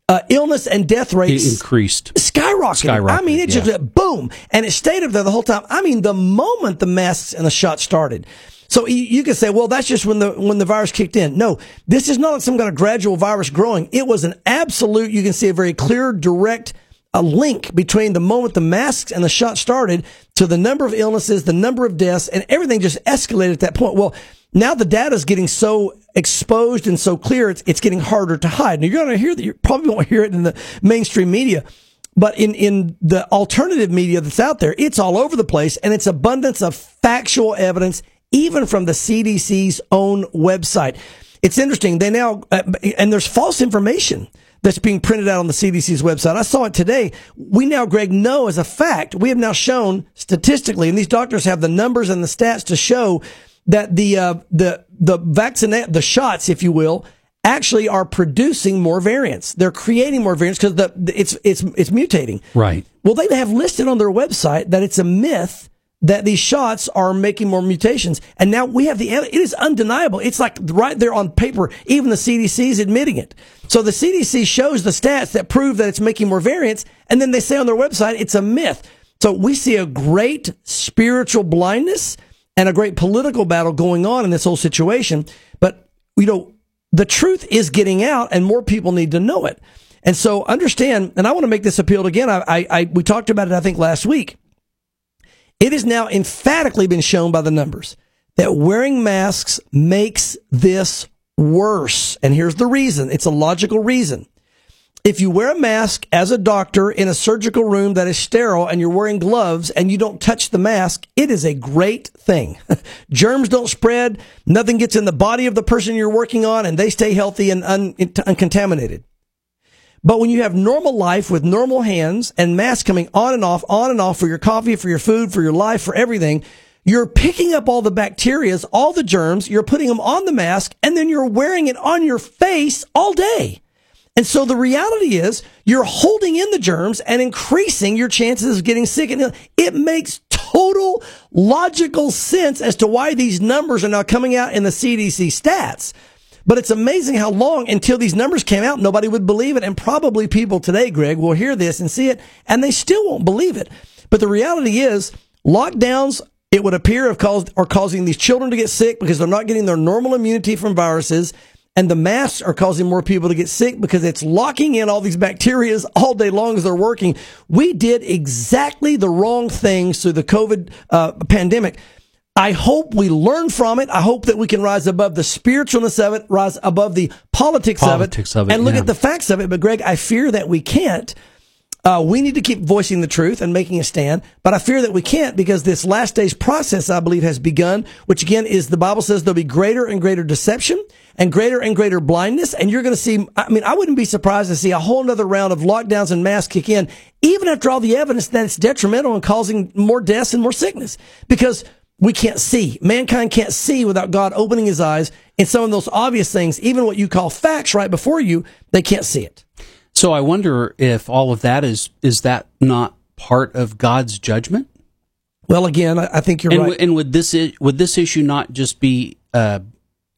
uh, illness and death It rates increased. skyrocketed. Skyrocketed, I mean, it just yeah. boom, and it stayed up there the whole time. I mean, the moment the masks and the shots started. So you, you could say, well, that's just when the when the virus kicked in. No, this is not some kind of gradual virus growing. It was an absolute. You can see a very clear, direct a link between the moment the masks and the shot started to the number of illnesses, the number of deaths, and everything just escalated at that point. Well, now the data is getting so exposed and so clear, it's, it's getting harder to hide. Now you're going to hear that. You probably won't hear it in the mainstream media. But in, in the alternative media that's out there, it's all over the place and it's abundance of factual evidence, even from the CDC's own website. It's interesting. They now, uh, and there's false information that's being printed out on the CDC's website. I saw it today. We now, Greg, know as a fact, we have now shown statistically, and these doctors have the numbers and the stats to show that the, uh, the, the vaccine, the shots, if you will, actually are producing more variants. They're creating more variants because the, the- it's, it's, it's mutating. Right. Well, they have listed on their website that it's a myth that these shots are making more mutations. And now we have the, it is undeniable. It's like right there on paper. Even the CDC is admitting it. So the CDC shows the stats that prove that it's making more variants. And then they say on their website, it's a myth. So we see a great spiritual blindness and a great political battle going on in this whole situation. But, you know, the truth is getting out and more people need to know it. And so understand, and I want to make this appeal again. I, I, I we talked about it, I think, last week. It has now emphatically been shown by the numbers that wearing masks makes this worse. And here's the reason. It's a logical reason. If you wear a mask as a doctor in a surgical room that is sterile and you're wearing gloves and you don't touch the mask, it is a great thing. Germs don't spread. Nothing gets in the body of the person you're working on and they stay healthy and un- uncontaminated. But when you have normal life with normal hands and masks coming on and off, on and off for your coffee, for your food, for your life, for everything, you're picking up all the bacterias, all the germs, you're putting them on the mask, and then you're wearing it on your face all day. And so the reality is you're holding in the germs and increasing your chances of getting sick. And it makes total logical sense as to why these numbers are now coming out in the CDC stats. But it's amazing how long until these numbers came out, nobody would believe it. And probably people today, Greg, will hear this and see it and they still won't believe it. But the reality is lockdowns, it would appear have caused, are causing these children to get sick because they're not getting their normal immunity from viruses. And the masks are causing more people to get sick because it's locking in all these bacteria all day long as they're working. We did exactly the wrong things through the COVID uh, pandemic. I hope we learn from it. I hope that we can rise above the spiritualness of it, rise above the politics, Politics of it, of it, and look yeah. at the facts of it. But Greg, I fear that we can't. Uh, we need to keep voicing the truth and making a stand, but I fear that we can't because this last days process, I believe, has begun, which again is the Bible says there'll be greater and greater deception and greater and greater blindness. And you're going to see, I mean, I wouldn't be surprised to see a whole nother round of lockdowns and masks kick in, even after all the evidence that it's detrimental and causing more deaths and more sickness because we can't see. Mankind can't see without God opening his eyes in some of those obvious things, even what you call facts right before you, they can't see it. So I wonder if all of that is is that not part of God's judgment? Well, again, I I think you're and, right. w- and would this i- would this issue not just be uh,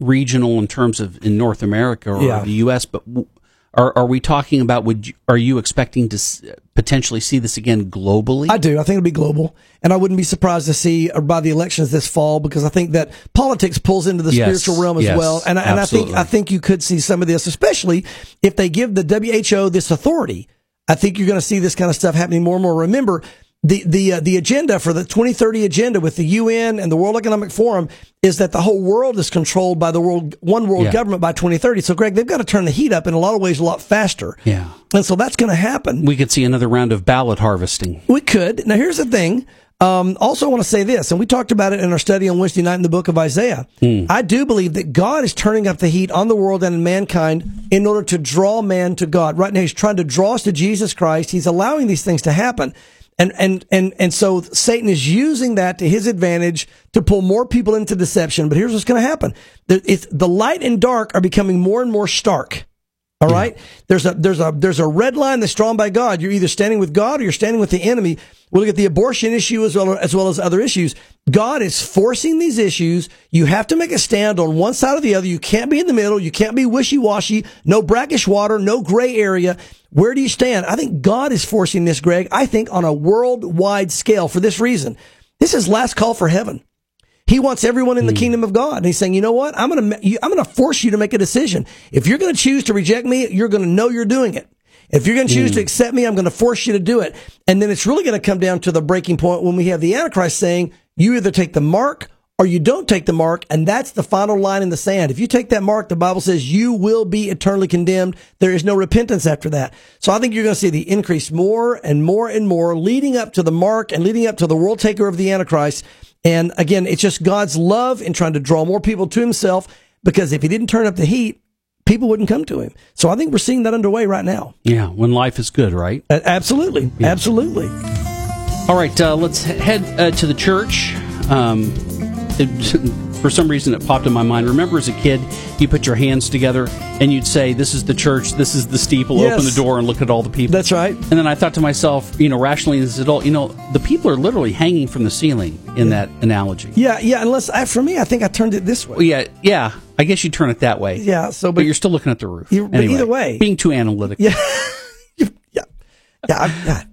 regional in terms of in North America or Yeah. the U.S., but w- are are we talking about? Would you, are you expecting to potentially see this again globally? I do. I think it'll be global, and I wouldn't be surprised to see uh, by the elections this fall because I think that politics pulls into the Yes, spiritual realm as yes, well. And, and I think. I think you could see some of this, especially if they give the WHO this authority. I think you're going to see this kind of stuff happening more and more. Remember. The the uh, the agenda for the 2030 agenda with the UN and the World Economic Forum is that the whole world is controlled by the world one world Yeah. government by 2030. So, Greg, they've got to turn the heat up in a lot of ways a lot faster. Yeah. and so that's going to happen. we could see another round of ballot harvesting. We could. Now, here's the thing. Um, also, I want to say this, and we talked about it in our study on Wednesday night in the book of Isaiah. I do believe that God is turning up the heat on the world and in mankind in order to draw man to God. Right now, He's trying to draw us to Jesus Christ. He's allowing these things to happen. And, and, and, and so Satan is using that to his advantage to pull more people into deception. But here's what's going to happen. The, the light and dark are becoming more and more stark. All right. There's a there's a there's a red line that's drawn by God. You're either standing with God or you're standing with the enemy. We look at the abortion issue as well as well as other issues. God is forcing these issues. You have to make a stand on one side or the other. You can't be in the middle. You can't be wishy washy. No brackish water. No gray area. Where do you stand? I think God is forcing this, Greg. I think on a worldwide scale for this reason. This is last call for heaven. He wants everyone in the hmm. kingdom of God. And he's saying, you know what? I'm going to, I'm going to force you to make a decision. If you're going to choose to reject me, you're going to know you're doing it. If you're going to choose to hmm. accept me, I'm going to force you to do it. And then it's really going to come down to the breaking point when we have the Antichrist saying, you either take the mark or you don't take the mark. And that's the final line in the sand. If you take that mark, the Bible says you will be eternally condemned. There is no repentance after that. So I think you're going to see the increase more and more and more leading up to the mark and leading up to the world taker of the Antichrist. And again, it's just God's love in trying to draw more people to himself because if he didn't turn up the heat, people wouldn't come to him. So I think we're seeing that underway right now. Yeah, when life is good, right? A- Absolutely. Absolutely. All right, uh, let's head uh, to the church. Um, it, for some reason, it popped in my mind. Remember, as a kid, you put your hands together and you'd say, "This is the church. This is the steeple." Yes. Open the door and look at all the people. That's right. And then I thought to myself, you know, rationally as an adult, you know, the people are literally hanging from the ceiling in that analogy. Yeah, yeah. Unless I, for me, I think I turned it this way. Well, yeah, yeah. I guess you turn it that way. Yeah. So, but, but, you're still looking at the roof. You- either way- being too analytical. yeah, yeah, yeah. Yeah.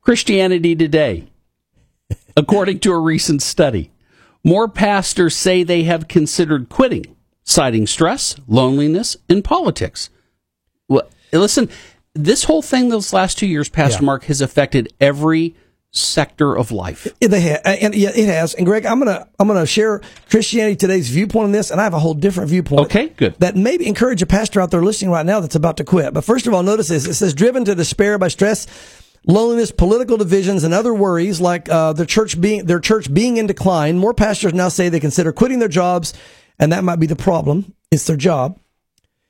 Christianity Today. According to a recent study, more pastors say they have considered quitting, citing stress, loneliness, and politics. Well, listen, this whole thing those last two years, Pastor Yeah. Mark, has affected every sector of life. Yeah, They ha- and yeah, it has. And Greg, I'm gonna I'm gonna share Christianity Today's viewpoint on this, and I have a whole different viewpoint. Okay, good. That maybe encourage a pastor out there listening right now that's about to quit. But first of all, notice this: it says driven to despair by stress, loneliness, political divisions, and other worries, like uh, the church being their church being in decline. More pastors now say they consider quitting their jobs, and that might be the problem. It's their job.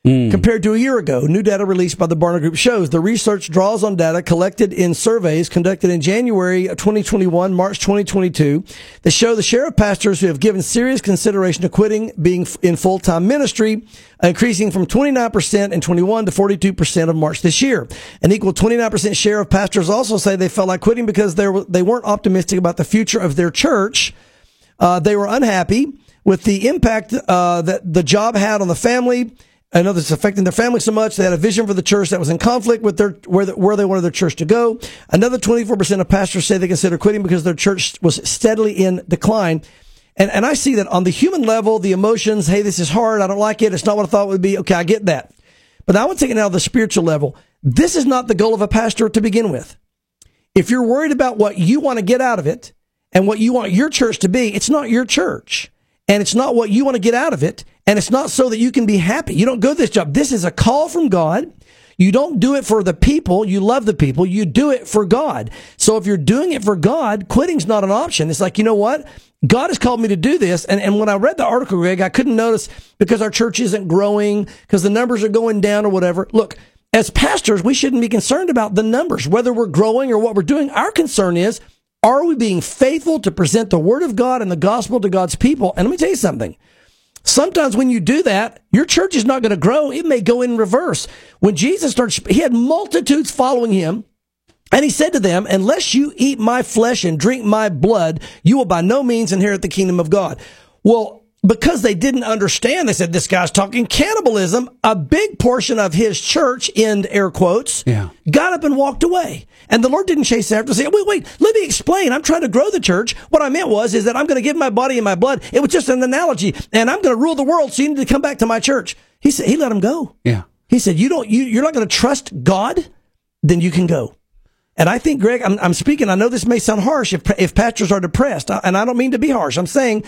Compared to a year ago, new data released by the Barna Group shows the research draws on data collected in surveys conducted in January 2021, March 2022 that show the share of pastors who have given serious consideration to quitting being in full-time ministry, increasing from 29% in 21 to 42% of March this year. An equal 29% share of pastors also say they felt like quitting because they were, they weren't optimistic about the future of their church. Uh, they were unhappy with the impact uh, that the job had on the family. I know that's affecting their family so much. They had a vision for the church that was in conflict with their where, the, where they wanted their church to go. Another 24% of pastors say they consider quitting because their church was steadily in decline. And, and I see that on the human level, the emotions, hey, this is hard. I don't like it. It's not what I thought it would be. Okay, I get that. But I want to take it now to the spiritual level. This is not the goal of a pastor to begin with. If you're worried about what you want to get out of it and what you want your church to be, it's not your church. And it's not what you want to get out of it. And it's not so that you can be happy. You don't go to this job. This is a call from God. You don't do it for the people. You love the people. You do it for God. So if you're doing it for God, quitting's not an option. It's like, you know what? God has called me to do this. And, and when I read the article, Greg, I couldn't notice because our church isn't growing, because the numbers are going down or whatever. Look, as pastors, we shouldn't be concerned about the numbers, whether we're growing or what we're doing. Our concern is, are we being faithful to present the word of God and the gospel to God's people? And let me tell you something. Sometimes when you do that, your church is not going to grow. It may go in reverse. When Jesus started, he had multitudes following him. And he said to them, unless you eat my flesh and drink my blood, you will by no means inherit the kingdom of God. Well, because they didn't understand, they said, this guy's talking cannibalism. A big portion of his church, in air quotes, Yeah. got up and walked away. And the Lord didn't chase after, say, wait, wait, let me explain. I'm trying to grow the church. What I meant was, is that I'm going to give my body and my blood. It was just an analogy and I'm going to rule the world. So you need to come back to my church. He said, he let him go. Yeah. He said, you don't, you, you're not going to trust God, then you can go. And I think, Greg, I'm, I'm speaking. I know this may sound harsh if, if pastors are depressed, and I don't mean to be harsh. I'm saying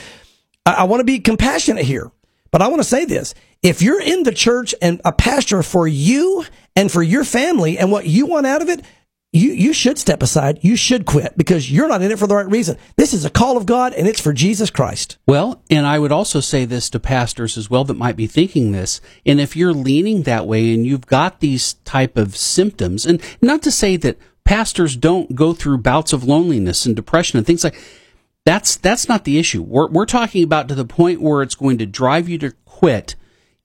I, I want to be compassionate here, but I want to say this. If you're in the church and a pastor for you and for your family and what you want out of it, you, you should step aside. You should quit because you're not in it for the right reason. This is a call of God and it's for Jesus Christ. Well, and I would also say this to pastors as well that might be thinking this. And if you're leaning that way and you've got these type of symptoms, and not to say that pastors don't go through bouts of loneliness and depression and things like that's that's not the issue. We're we're talking about to the point where it's going to drive you to quit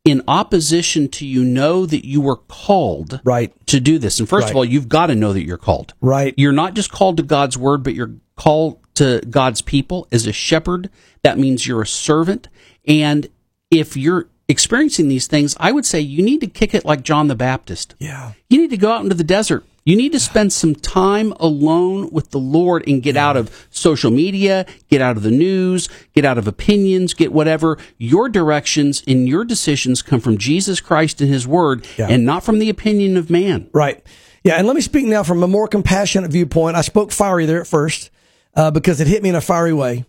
in opposition to you know that you were called Right. to do this. And first Right. of all, you've got to know that you're called. Right. You're not just called to God's word, but you're called to God's people as a shepherd. That means you're a servant. And if you're experiencing these things, I would say you need to kick it like John the Baptist. Yeah. You need to go out into the desert. You need to spend some time alone with the Lord and get out of social media, get out of the news, get out of opinions, get whatever. Your directions and your decisions come from Jesus Christ and His Word Yeah. and not from the opinion of man. Right. Yeah. And let me speak now from a more compassionate viewpoint. I spoke fiery there at first uh, because it hit me in a fiery way.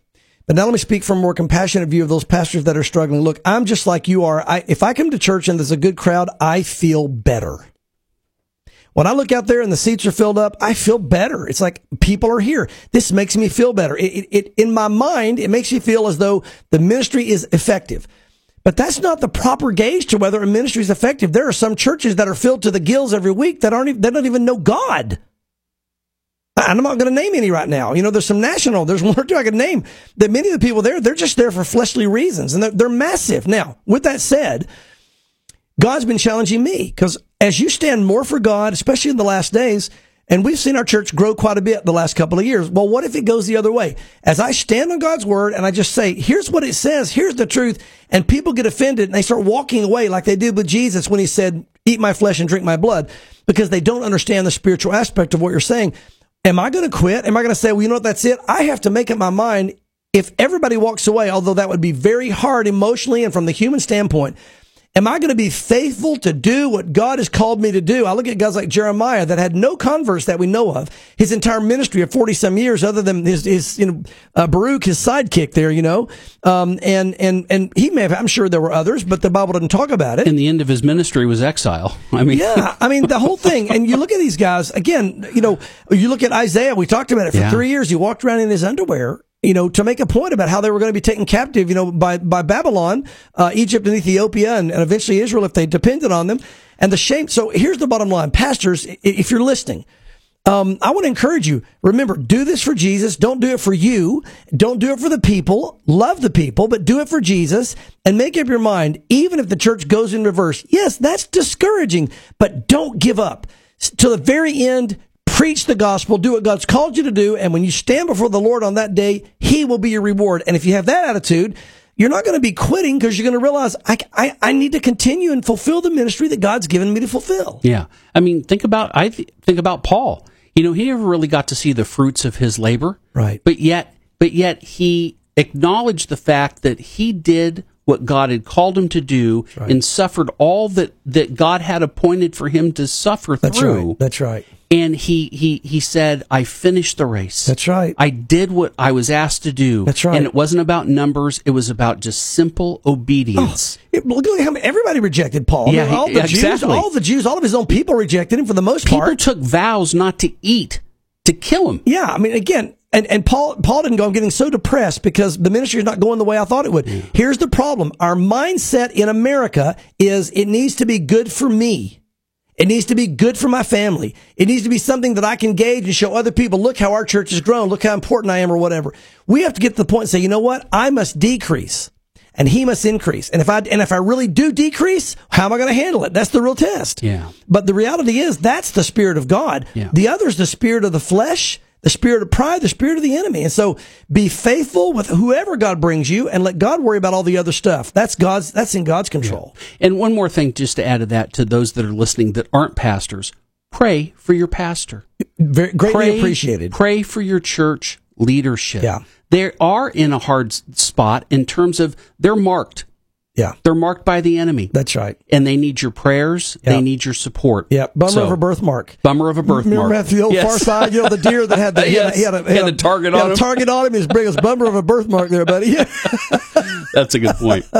But now let me speak from a more compassionate view of those pastors that are struggling. Look, I'm just like you are. I, if I come to church and there's a good crowd, I feel better. When I look out there and the seats are filled up, I feel better. It's like people are here. This makes me feel better. It, it, it, in my mind, it makes me feel as though the ministry is effective. But that's not the proper gauge to whether a ministry is effective. There are some churches that are filled to the gills every week that aren't, they don't even know God. And I'm not going to name any right now. You know, there's some national, there's one or two I could name that many of the people there, they're just there for fleshly reasons and they're, they're massive. Now, with that said, God's been challenging me because as you stand more for God, especially in the last days, and we've seen our church grow quite a bit the last couple of years. Well, what if it goes the other way? As I stand on God's word and I just say, here's what it says, here's the truth, and people get offended and they start walking away like they did with Jesus when he said, eat my flesh and drink my blood, because they don't understand the spiritual aspect of what you're saying. Am I going to quit? Am I going to say, well, you know what, that's it? I have to make up my mind. If everybody walks away, although that would be very hard emotionally and from the human standpoint, Am I going to be faithful to do what God has called me to do? I look at guys like Jeremiah that had no converts that we know of. His entire ministry of 40 some years, other than his, his, you know, uh, Baruch, his sidekick there, you know. Um, and, and, and he may have, I'm sure there were others, but the Bible doesn't talk about it. And the end of his ministry was exile. I mean, Yeah, I mean the whole thing. And you look at these guys again. You know, you look at Isaiah. We talked about it for Yeah. three years. He walked around in his underwear. You know, to make a point about how they were going to be taken captive. You know, by by Babylon, uh, Egypt, and Ethiopia, and, and eventually Israel if they depended on them. And the shame. So here's the bottom line, pastors. If you're listening, um, I want to encourage you. Remember, do this for Jesus. Don't do it for you. Don't do it for the people. Love the people, but do it for Jesus and make up your mind. Even if the church goes in reverse, yes, that's discouraging, but don't give up to the very end. Preach the gospel. Do what God's called you to do. And when you stand before the Lord on that day, He will be your reward. And if you have that attitude, you're not going to be quitting because you're going to realize I, I, I need to continue and fulfill the ministry that God's given me to fulfill. Yeah, I mean, think about I th- think about Paul. You know, he never really got to see the fruits of his labor, Right. But yet, but yet, he acknowledged the fact that he did what God had called him to do and suffered all that that God had appointed for him to suffer That's through. right. That's right. and he he he said, "I finished the race. That's right. I did what I was asked to do. That's right. And it wasn't about numbers; it was about just simple obedience." Oh, it- Look at how everybody rejected Paul. I Yeah, mean, all he- the Jews, exactly. all the Jews, all of his own people rejected him for the most People part. took vows not to eat to kill him. Yeah, I mean, again, and, and Paul Paul didn't go. I'm getting so depressed because the ministry is not going the way I thought it would. Here's the problem: our mindset in America is it needs to be good for me. It needs to be good for my family. It needs to be something that I can gauge and show other people. Look how our church has grown. Look how important I am, or whatever. We have to get to the point and say, you know what? I must decrease. And he must increase. And if I and if I really do decrease, how am I going to handle it? That's the real test. Yeah. But the reality is that's the spirit of God. Yeah. The other is the spirit of the flesh, the spirit of pride, the spirit of the enemy. And so be faithful with whoever God brings you and let God worry about all the other stuff. That's God's that's in God's control. And one more thing, just to add to that, to those that are listening that aren't pastors, pray for your pastor. Very greatly Pray, appreciated. Pray for your church leadership. Yeah. They are in a hard spot in terms of they're marked. Yeah. They're marked by the enemy. That's right. And they need your prayers. Yeah. They need your support. Yeah. Bummer So, of a birthmark. Bummer of a birthmark. Remember after the old Yes. Far Side, you know, the deer that had the, he had, a- he had, a, Yes. Had the target had on a him. target on him. His biggest bummer of a birthmark there, buddy. That's a good point.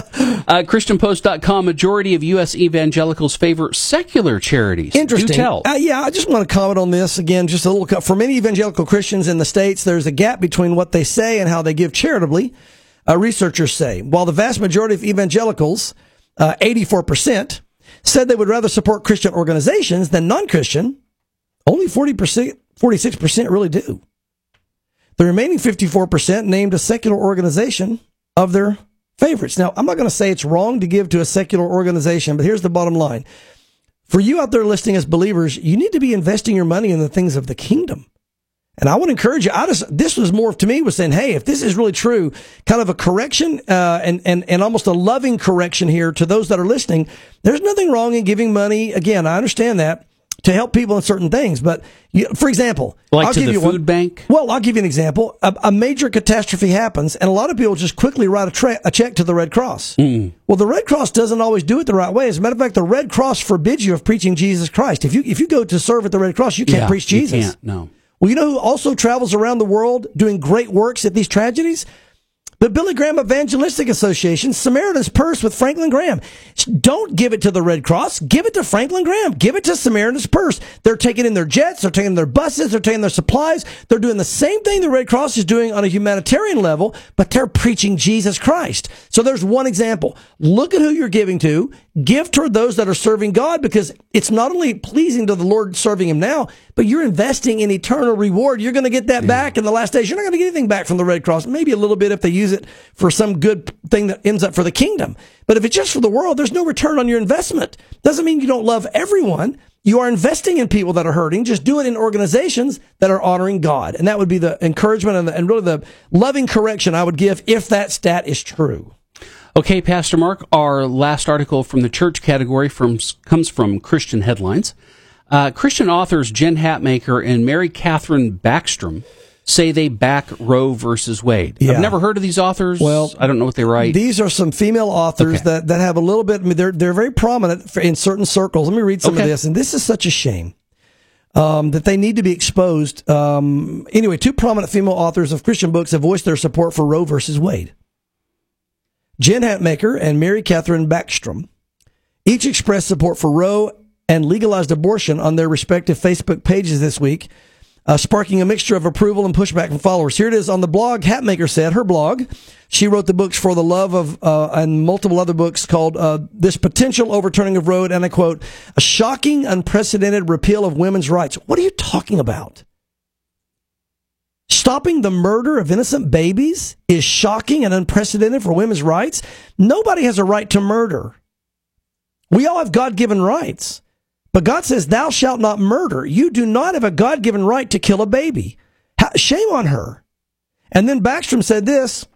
Uh, ChristianPost.com, majority of U.S. evangelicals favor secular charities. Interesting. Uh, yeah, I just want to comment on this again. Just a little. For many evangelical Christians in the states, there's a gap between what they say and how they give charitably. Uh, researchers say while the vast majority of evangelicals, uh, 84%, said they would rather support Christian organizations than non-Christian, only 40%, 46% really do. The remaining 54% named a secular organization of their favorites. Now, I'm not going to say it's wrong to give to a secular organization, but here's the bottom line. For you out there listening as believers, you need to be investing your money in the things of the kingdom. And I would encourage you. I just this was more to me was saying, hey, if this is really true, kind of a correction uh, and and and almost a loving correction here to those that are listening. There's nothing wrong in giving money. Again, I understand that to help people in certain things, but you, for example, Like I'll to give the you food one. bank? Well, I'll give you an example. A, a major catastrophe happens, and a lot of people just quickly write a, tra- a check to the Red Cross. Well, the Red Cross doesn't always do it the right way. As a matter of fact, the Red Cross forbids you of preaching Jesus Christ. If you if you go to serve at the Red Cross, you can't Yeah, preach you Jesus. can't, no. Well, you know who also travels around the world doing great works at these tragedies? The Billy Graham Evangelistic Association, Samaritan's Purse with Franklin Graham. Don't give it to the Red Cross. Give it to Franklin Graham. Give it to Samaritan's Purse. They're taking in their jets. They're taking their buses. They're taking their supplies. They're doing the same thing the Red Cross is doing on a humanitarian level, but they're preaching Jesus Christ. So there's one example. Look at who you're giving to. Give toward those that are serving God because it's not only pleasing to the Lord serving Him now, but you're investing in eternal reward. You're going to get that back in the last days. You're not going to get anything back from the Red Cross. Maybe a little bit if they use it for some good thing that ends up for the kingdom. But if it's just for the world, there's no return on your investment. Doesn't mean you don't love everyone. You are investing in people that are hurting. Just do it in organizations that are honoring God. And that would be the encouragement and, the, and really the loving correction I would give if that stat is true. Okay, Pastor Mark, our last article from the church category from comes from Christian Headlines. Uh, Christian authors Jen Hatmaker and Mary Katherine Backstrom say they back Roe versus Wade. Yeah. I've never heard of these authors. Well, I don't know what they write. These are some female authors Okay. that, that have a little bit, I mean, they're, they're very prominent in certain circles. Let me read some of this. And this is such a shame. Um, that they need to be exposed. Um, anyway, two prominent female authors of Christian books have voiced their support for Roe versus Wade. Jen Hatmaker and Mary Katherine Backstrom each expressed support for Roe and legalized abortion on their respective Facebook pages this week, uh, sparking a mixture of approval and pushback from followers. Here it is on the blog. Hatmaker said her blog. She wrote the books for the love of uh, and multiple other books called uh, "This Potential Overturning of Roe," and I quote: "A shocking, unprecedented repeal of women's rights." What are you talking about? Stopping the murder of innocent babies is shocking and unprecedented for women's rights. Nobody has a right to murder. We all have God given rights. But God says, Thou shalt not murder. You do not have a God given right to kill a baby. Ha- Shame on her. And then Backstrom said this.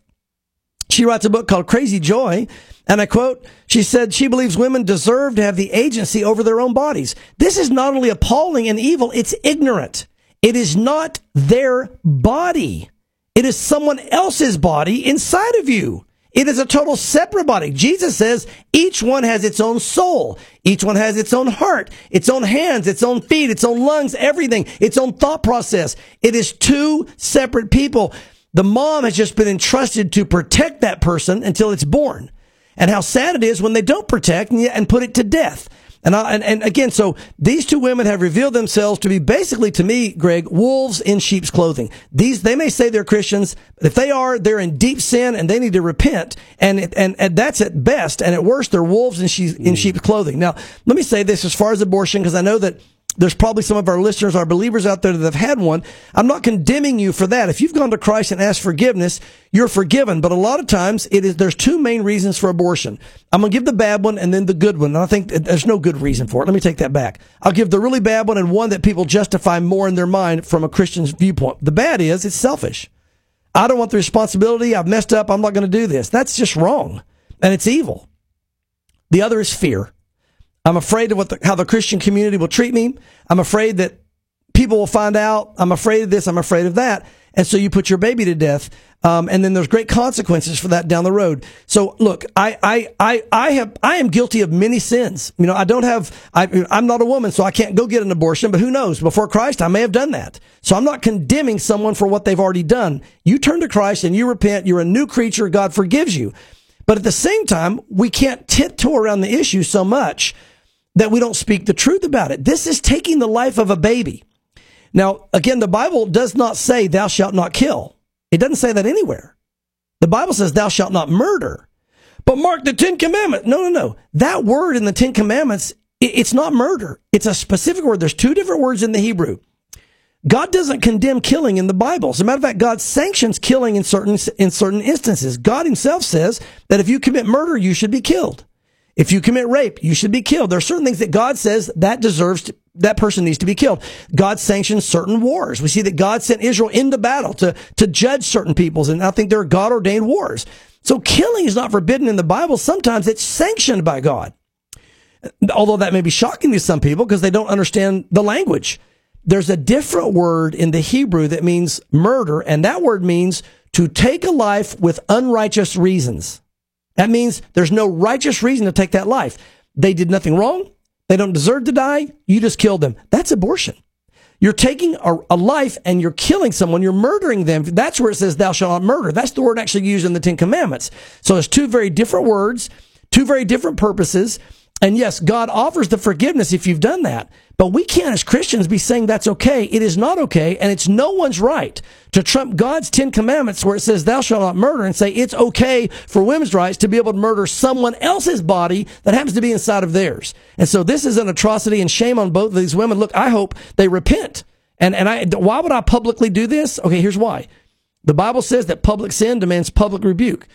She writes a book called Crazy Joy. And I quote, she said she believes women deserve to have the agency over their own bodies. This is not only appalling and evil, it's ignorant. It is not their body. It is someone else's body inside of you. It is a total separate body. Jesus says each one has its own soul. Each one has its own heart, its own hands, its own feet, its own lungs, everything, its own thought process. It is two separate people. The mom has just been entrusted to protect that person until it's born. And how sad it is when they don't protect and, put it to death. And, I, and and again, so these two women have revealed themselves to be basically, to me, Greg, wolves in sheep's clothing. These they may say they're Christians, but if they are, they're in deep sin and they need to repent. And and and that's at best, and at worst, they're wolves in sheep in mm. sheep's clothing. Now, let me say this as far as abortion, because I know that there's probably some of our listeners, our believers out there that have had one. I'm not condemning you for that. If you've gone to Christ and asked forgiveness, you're forgiven. But a lot of times it is, there's two main reasons for abortion. I'm going to give the bad one and then the good one. And I think there's no good reason for it. Let me take that back. I'll give the really bad one and one that people justify more in their mind from a Christian's viewpoint. The bad is it's selfish. I don't want the responsibility. I've messed up. I'm not going to do this. That's just wrong. And it's evil. The other is fear. I'm afraid of what the, how the Christian community will treat me. I'm afraid that people will find out. I'm afraid of this. I'm afraid of that. And so you put your baby to death. Um, and then there's great consequences for that down the road. So look, I, I, I, I have, I am guilty of many sins. You know, I don't have, I, I'm not a woman, so I can't go get an abortion, but who knows? Before Christ, I may have done that. So I'm not condemning someone for what they've already done. You turn to Christ and you repent. You're a new creature. God forgives you. But at the same time, we can't tiptoe around the issue so much that we don't speak the truth about it. This is taking the life of a baby. Now, again, the Bible does not say thou shalt not kill. It doesn't say that anywhere. The Bible says thou shalt not murder. But Mark, the Ten Commandments. No, no, no. That word in the Ten Commandments, it's not murder. It's a specific word. There's two different words in the Hebrew. God doesn't condemn killing in the Bible. As a matter of fact, God sanctions killing in certain, in certain instances. God himself says that if you commit murder, you should be killed. If you commit rape, you should be killed. There are certain things that God says that deserves to, that person needs to be killed. God sanctions certain wars. We see that God sent Israel into battle to, to judge certain peoples, and I think they're God ordained wars. So killing is not forbidden in the Bible. Sometimes it's sanctioned by God. Although that may be shocking to some people because they don't understand the language. There's a different word in the Hebrew that means murder, and that word means to take a life with unrighteous reasons. That means there's no righteous reason to take that life. They did nothing wrong. They don't deserve to die. You just killed them. That's abortion. You're taking a, a, life and you're killing someone. You're murdering them. That's where it says thou shalt not murder. That's the word actually used in the Ten Commandments. So it's two very different words, two very different purposes. And yes, God offers the forgiveness if you've done that. But we can't, as Christians, be saying that's okay. It is not okay, and it's no one's right to trump God's Ten Commandments where it says, Thou shalt not murder, and say it's okay for women's rights to be able to murder someone else's body that happens to be inside of theirs. And so this is an atrocity, and shame on both of these women. Look, I hope they repent. And, and I, why would I publicly do this? Okay, here's why. The Bible says that public sin demands public rebuke.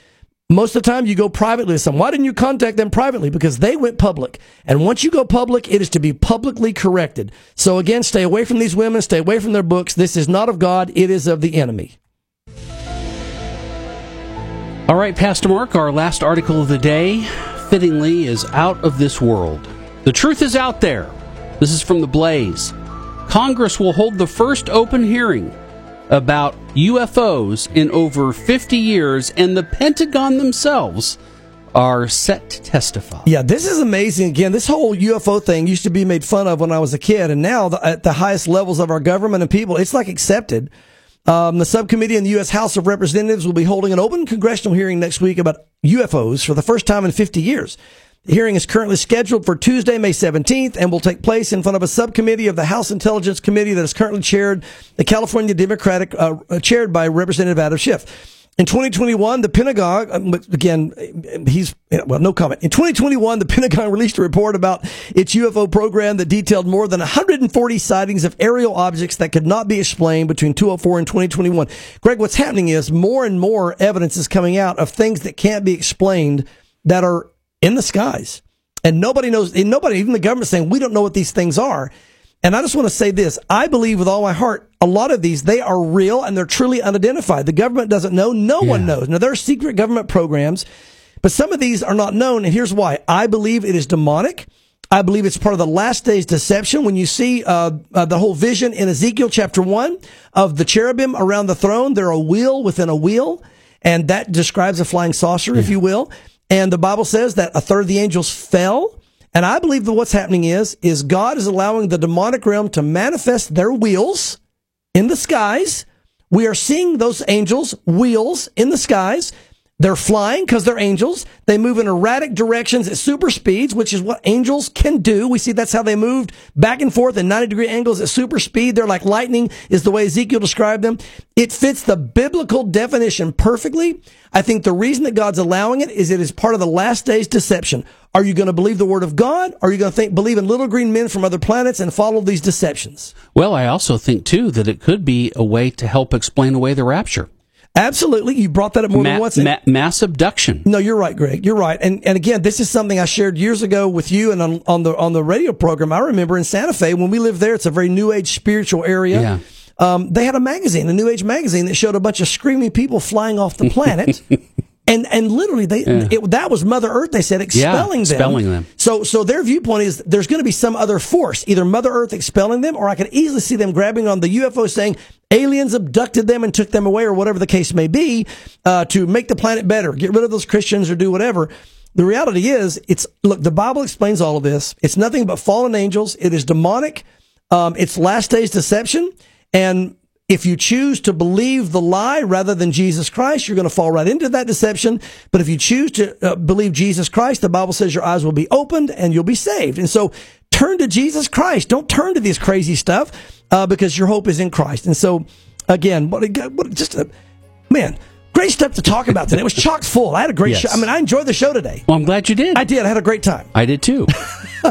Most of the time, you go privately with someone. Why didn't you contact them privately? Because they went public. And once you go public, it is to be publicly corrected. So again, stay away from these women, stay away from their books. This is not of God, it is of the enemy. All right, Pastor Mark, our last article of the day, fittingly, is out of this world. The truth is out there. This is from The Blaze. Congress will hold the first open hearing about UFOs in over 50 years, and the Pentagon themselves are set to testify. Yeah, this is amazing. Again, this whole UFO thing used to be made fun of when I was a kid, and now the, at the highest levels of our government and people, it's like accepted. Um, the subcommittee in the U.S. House of Representatives will be holding an open congressional hearing next week about UFOs for the first time in 50 years. The hearing is currently scheduled for Tuesday, May 17th, and will take place in front of a subcommittee of the House Intelligence Committee that is currently chaired, the California Democratic, uh, chaired by Representative Adam Schiff. In 2021, the Pentagon, um, again, he's, well, no comment. In 2021, the Pentagon released a report about its UFO program that detailed more than 140 sightings of aerial objects that could not be explained between 2004 and 2021. Greg, what's happening is more and more evidence is coming out of things that can't be explained that are in the skies. And nobody knows, and nobody, even the government saying, we don't know what these things are. And I just want to say this. I believe with all my heart, a lot of these, they are real and they're truly unidentified. The government doesn't know. No yeah. one knows. Now, there are secret government programs, but some of these are not known. And here's why. I believe it is demonic. I believe it's part of the last days deception. When you see uh, uh, the whole vision in Ezekiel chapter one of the cherubim around the throne, they're a wheel within a wheel, and that describes a flying saucer, yeah. if you will. And the Bible says that a third of the angels fell. And I believe that what's happening is, is God is allowing the demonic realm to manifest their wheels in the skies. We are seeing those angels' wheels in the skies. They're flying because they're angels. They move in erratic directions at super speeds, which is what angels can do. We see that's how they moved back and forth in 90 degree angles at super speed. They're like lightning is the way Ezekiel described them. It fits the biblical definition perfectly. I think the reason that God's allowing it is it is part of the last days deception. Are you going to believe the word of God? Are you going to think, believe in little green men from other planets and follow these deceptions? Well, I also think too that it could be a way to help explain away the rapture. Absolutely. You brought that up more ma- than once. Ma- mass abduction. No, you're right, Greg. You're right. And and again, this is something I shared years ago with you and on, on the on the radio program. I remember in Santa Fe when we lived there, it's a very new age spiritual area. Yeah. Um, they had a magazine, a new age magazine that showed a bunch of screaming people flying off the planet. And and literally, they it, that was Mother Earth. They said expelling them. expelling them. So so their viewpoint is there's going to be some other force, either Mother Earth expelling them, or I could easily see them grabbing on the UFO, saying aliens abducted them and took them away, or whatever the case may be, uh, to make the planet better, get rid of those Christians, or do whatever. The reality is, it's look. The Bible explains all of this. It's nothing but fallen angels. It is demonic. Um, it's last days deception, and if you choose to believe the lie rather than Jesus Christ, you're going to fall right into that deception. But if you choose to uh, believe Jesus Christ, the Bible says your eyes will be opened and you'll be saved. And so turn to Jesus Christ. Don't turn to this crazy stuff uh, because your hope is in Christ. And so, again, what, a- what just a man, great stuff to talk about today. It was chock full. I had a great Yes. show. I mean, I enjoyed the show today. Well, I'm glad you did. I did. I had a great time. I did too.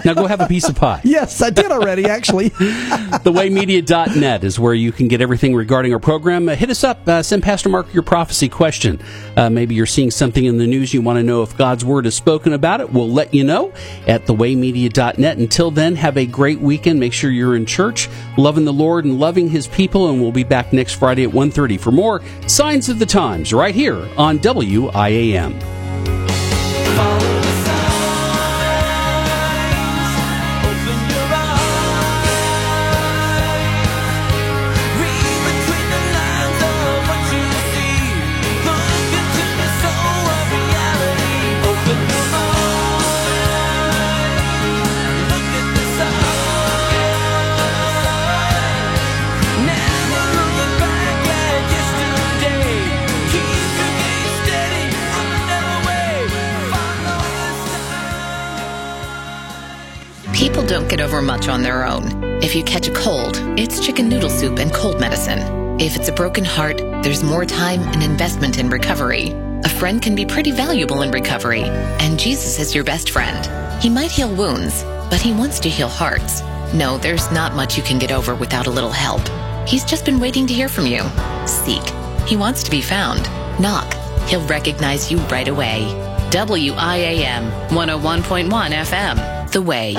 now go have a piece of pie. Yes, I did already, actually. Thewaymedia.net is where you can get everything regarding our program. Uh, hit us up. Uh, send Pastor Mark your prophecy question. Uh, maybe you're seeing something in the news you want to know if God's word is spoken about it. We'll let you know at thewaymedia.net. Until then, have a great weekend. Make sure you're in church, loving the Lord and loving his people. And we'll be back next Friday at 1.30 for more Signs of the Times right here on WIAM. Get over much on their own. If you catch a cold, it's chicken noodle soup and cold medicine. If it's a broken heart, there's more time and investment in recovery. A friend can be pretty valuable in recovery, and Jesus is your best friend. He might heal wounds, but he wants to heal hearts. No, there's not much you can get over without a little help. He's just been waiting to hear from you. Seek. He wants to be found. Knock. He'll recognize you right away. WIAM 101.1 FM. The Way.